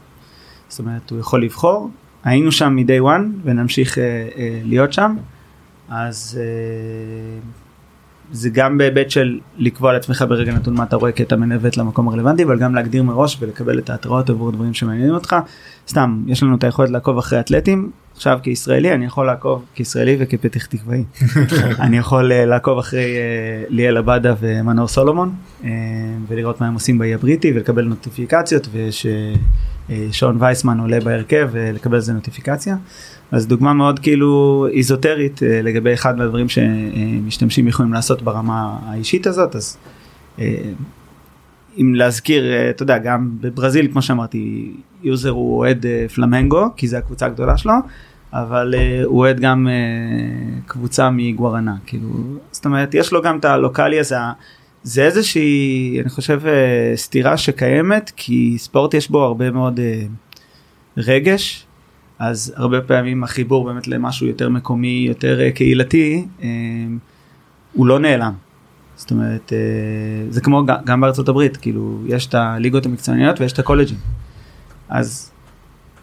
זאת אומרת, הוא יכול לבחור, היינו שם מ-day one ונמשיך להיות שם, אז זה גם בהיבט של לקבוע לעצמך ברגע נתון מה אתה רואה כי אתה מנווט למקום הרלוונטי אבל גם להגדיר מראש ולקבל את ההתראות עבור דברים שמעניינים אותך. סתם יש לנו את היכולת לעקוב אחרי אתלטים עכשיו כישראלי אני יכול לעקוב כישראלי וכפתח תקוואי אני יכול uh, לעקוב אחרי uh, ליאל עבדה ומנור סולומון uh, ולראות מה הם עושים באי הבריטי ולקבל נוטיפיקציות ששון אה, וייסמן עולה בהרכב ולקבל איזה נוטיפיקציה. אז דוגמה מאוד כאילו איזוטרית אה, לגבי אחד מהדברים שמשתמשים יכולים לעשות ברמה האישית הזאת אז אה, אם להזכיר אתה יודע גם בברזיל כמו שאמרתי user הוא אוהד פלמנגו כי זה הקבוצה הגדולה שלו אבל הוא אוהד גם קבוצה מגוארנה כאילו זאת אומרת יש לו גם את הלוקאלי הזה זה איזושהי אני חושב סתירה שקיימת כי ספורט יש בו הרבה מאוד רגש אז הרבה פעמים החיבור באמת למשהו יותר מקומי, יותר אה, קהילתי, אה, הוא לא נעלם. זאת אומרת, אה, זה כמו גם בארצות הברית, כאילו, יש את הליגות המקצועניות ויש את הקולג'ים. אז,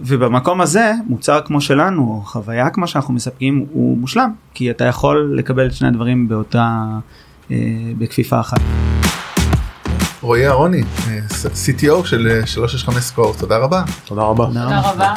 ובמקום הזה, מוצר כמו שלנו, או חוויה כמו שאנחנו מספקים, הוא מושלם, כי אתה יכול לקבל את שני הדברים באותה, בכפיפה אחת. רועי אהרוני, CTO של 365 סקור, תודה רבה. תודה רבה. תודה רבה.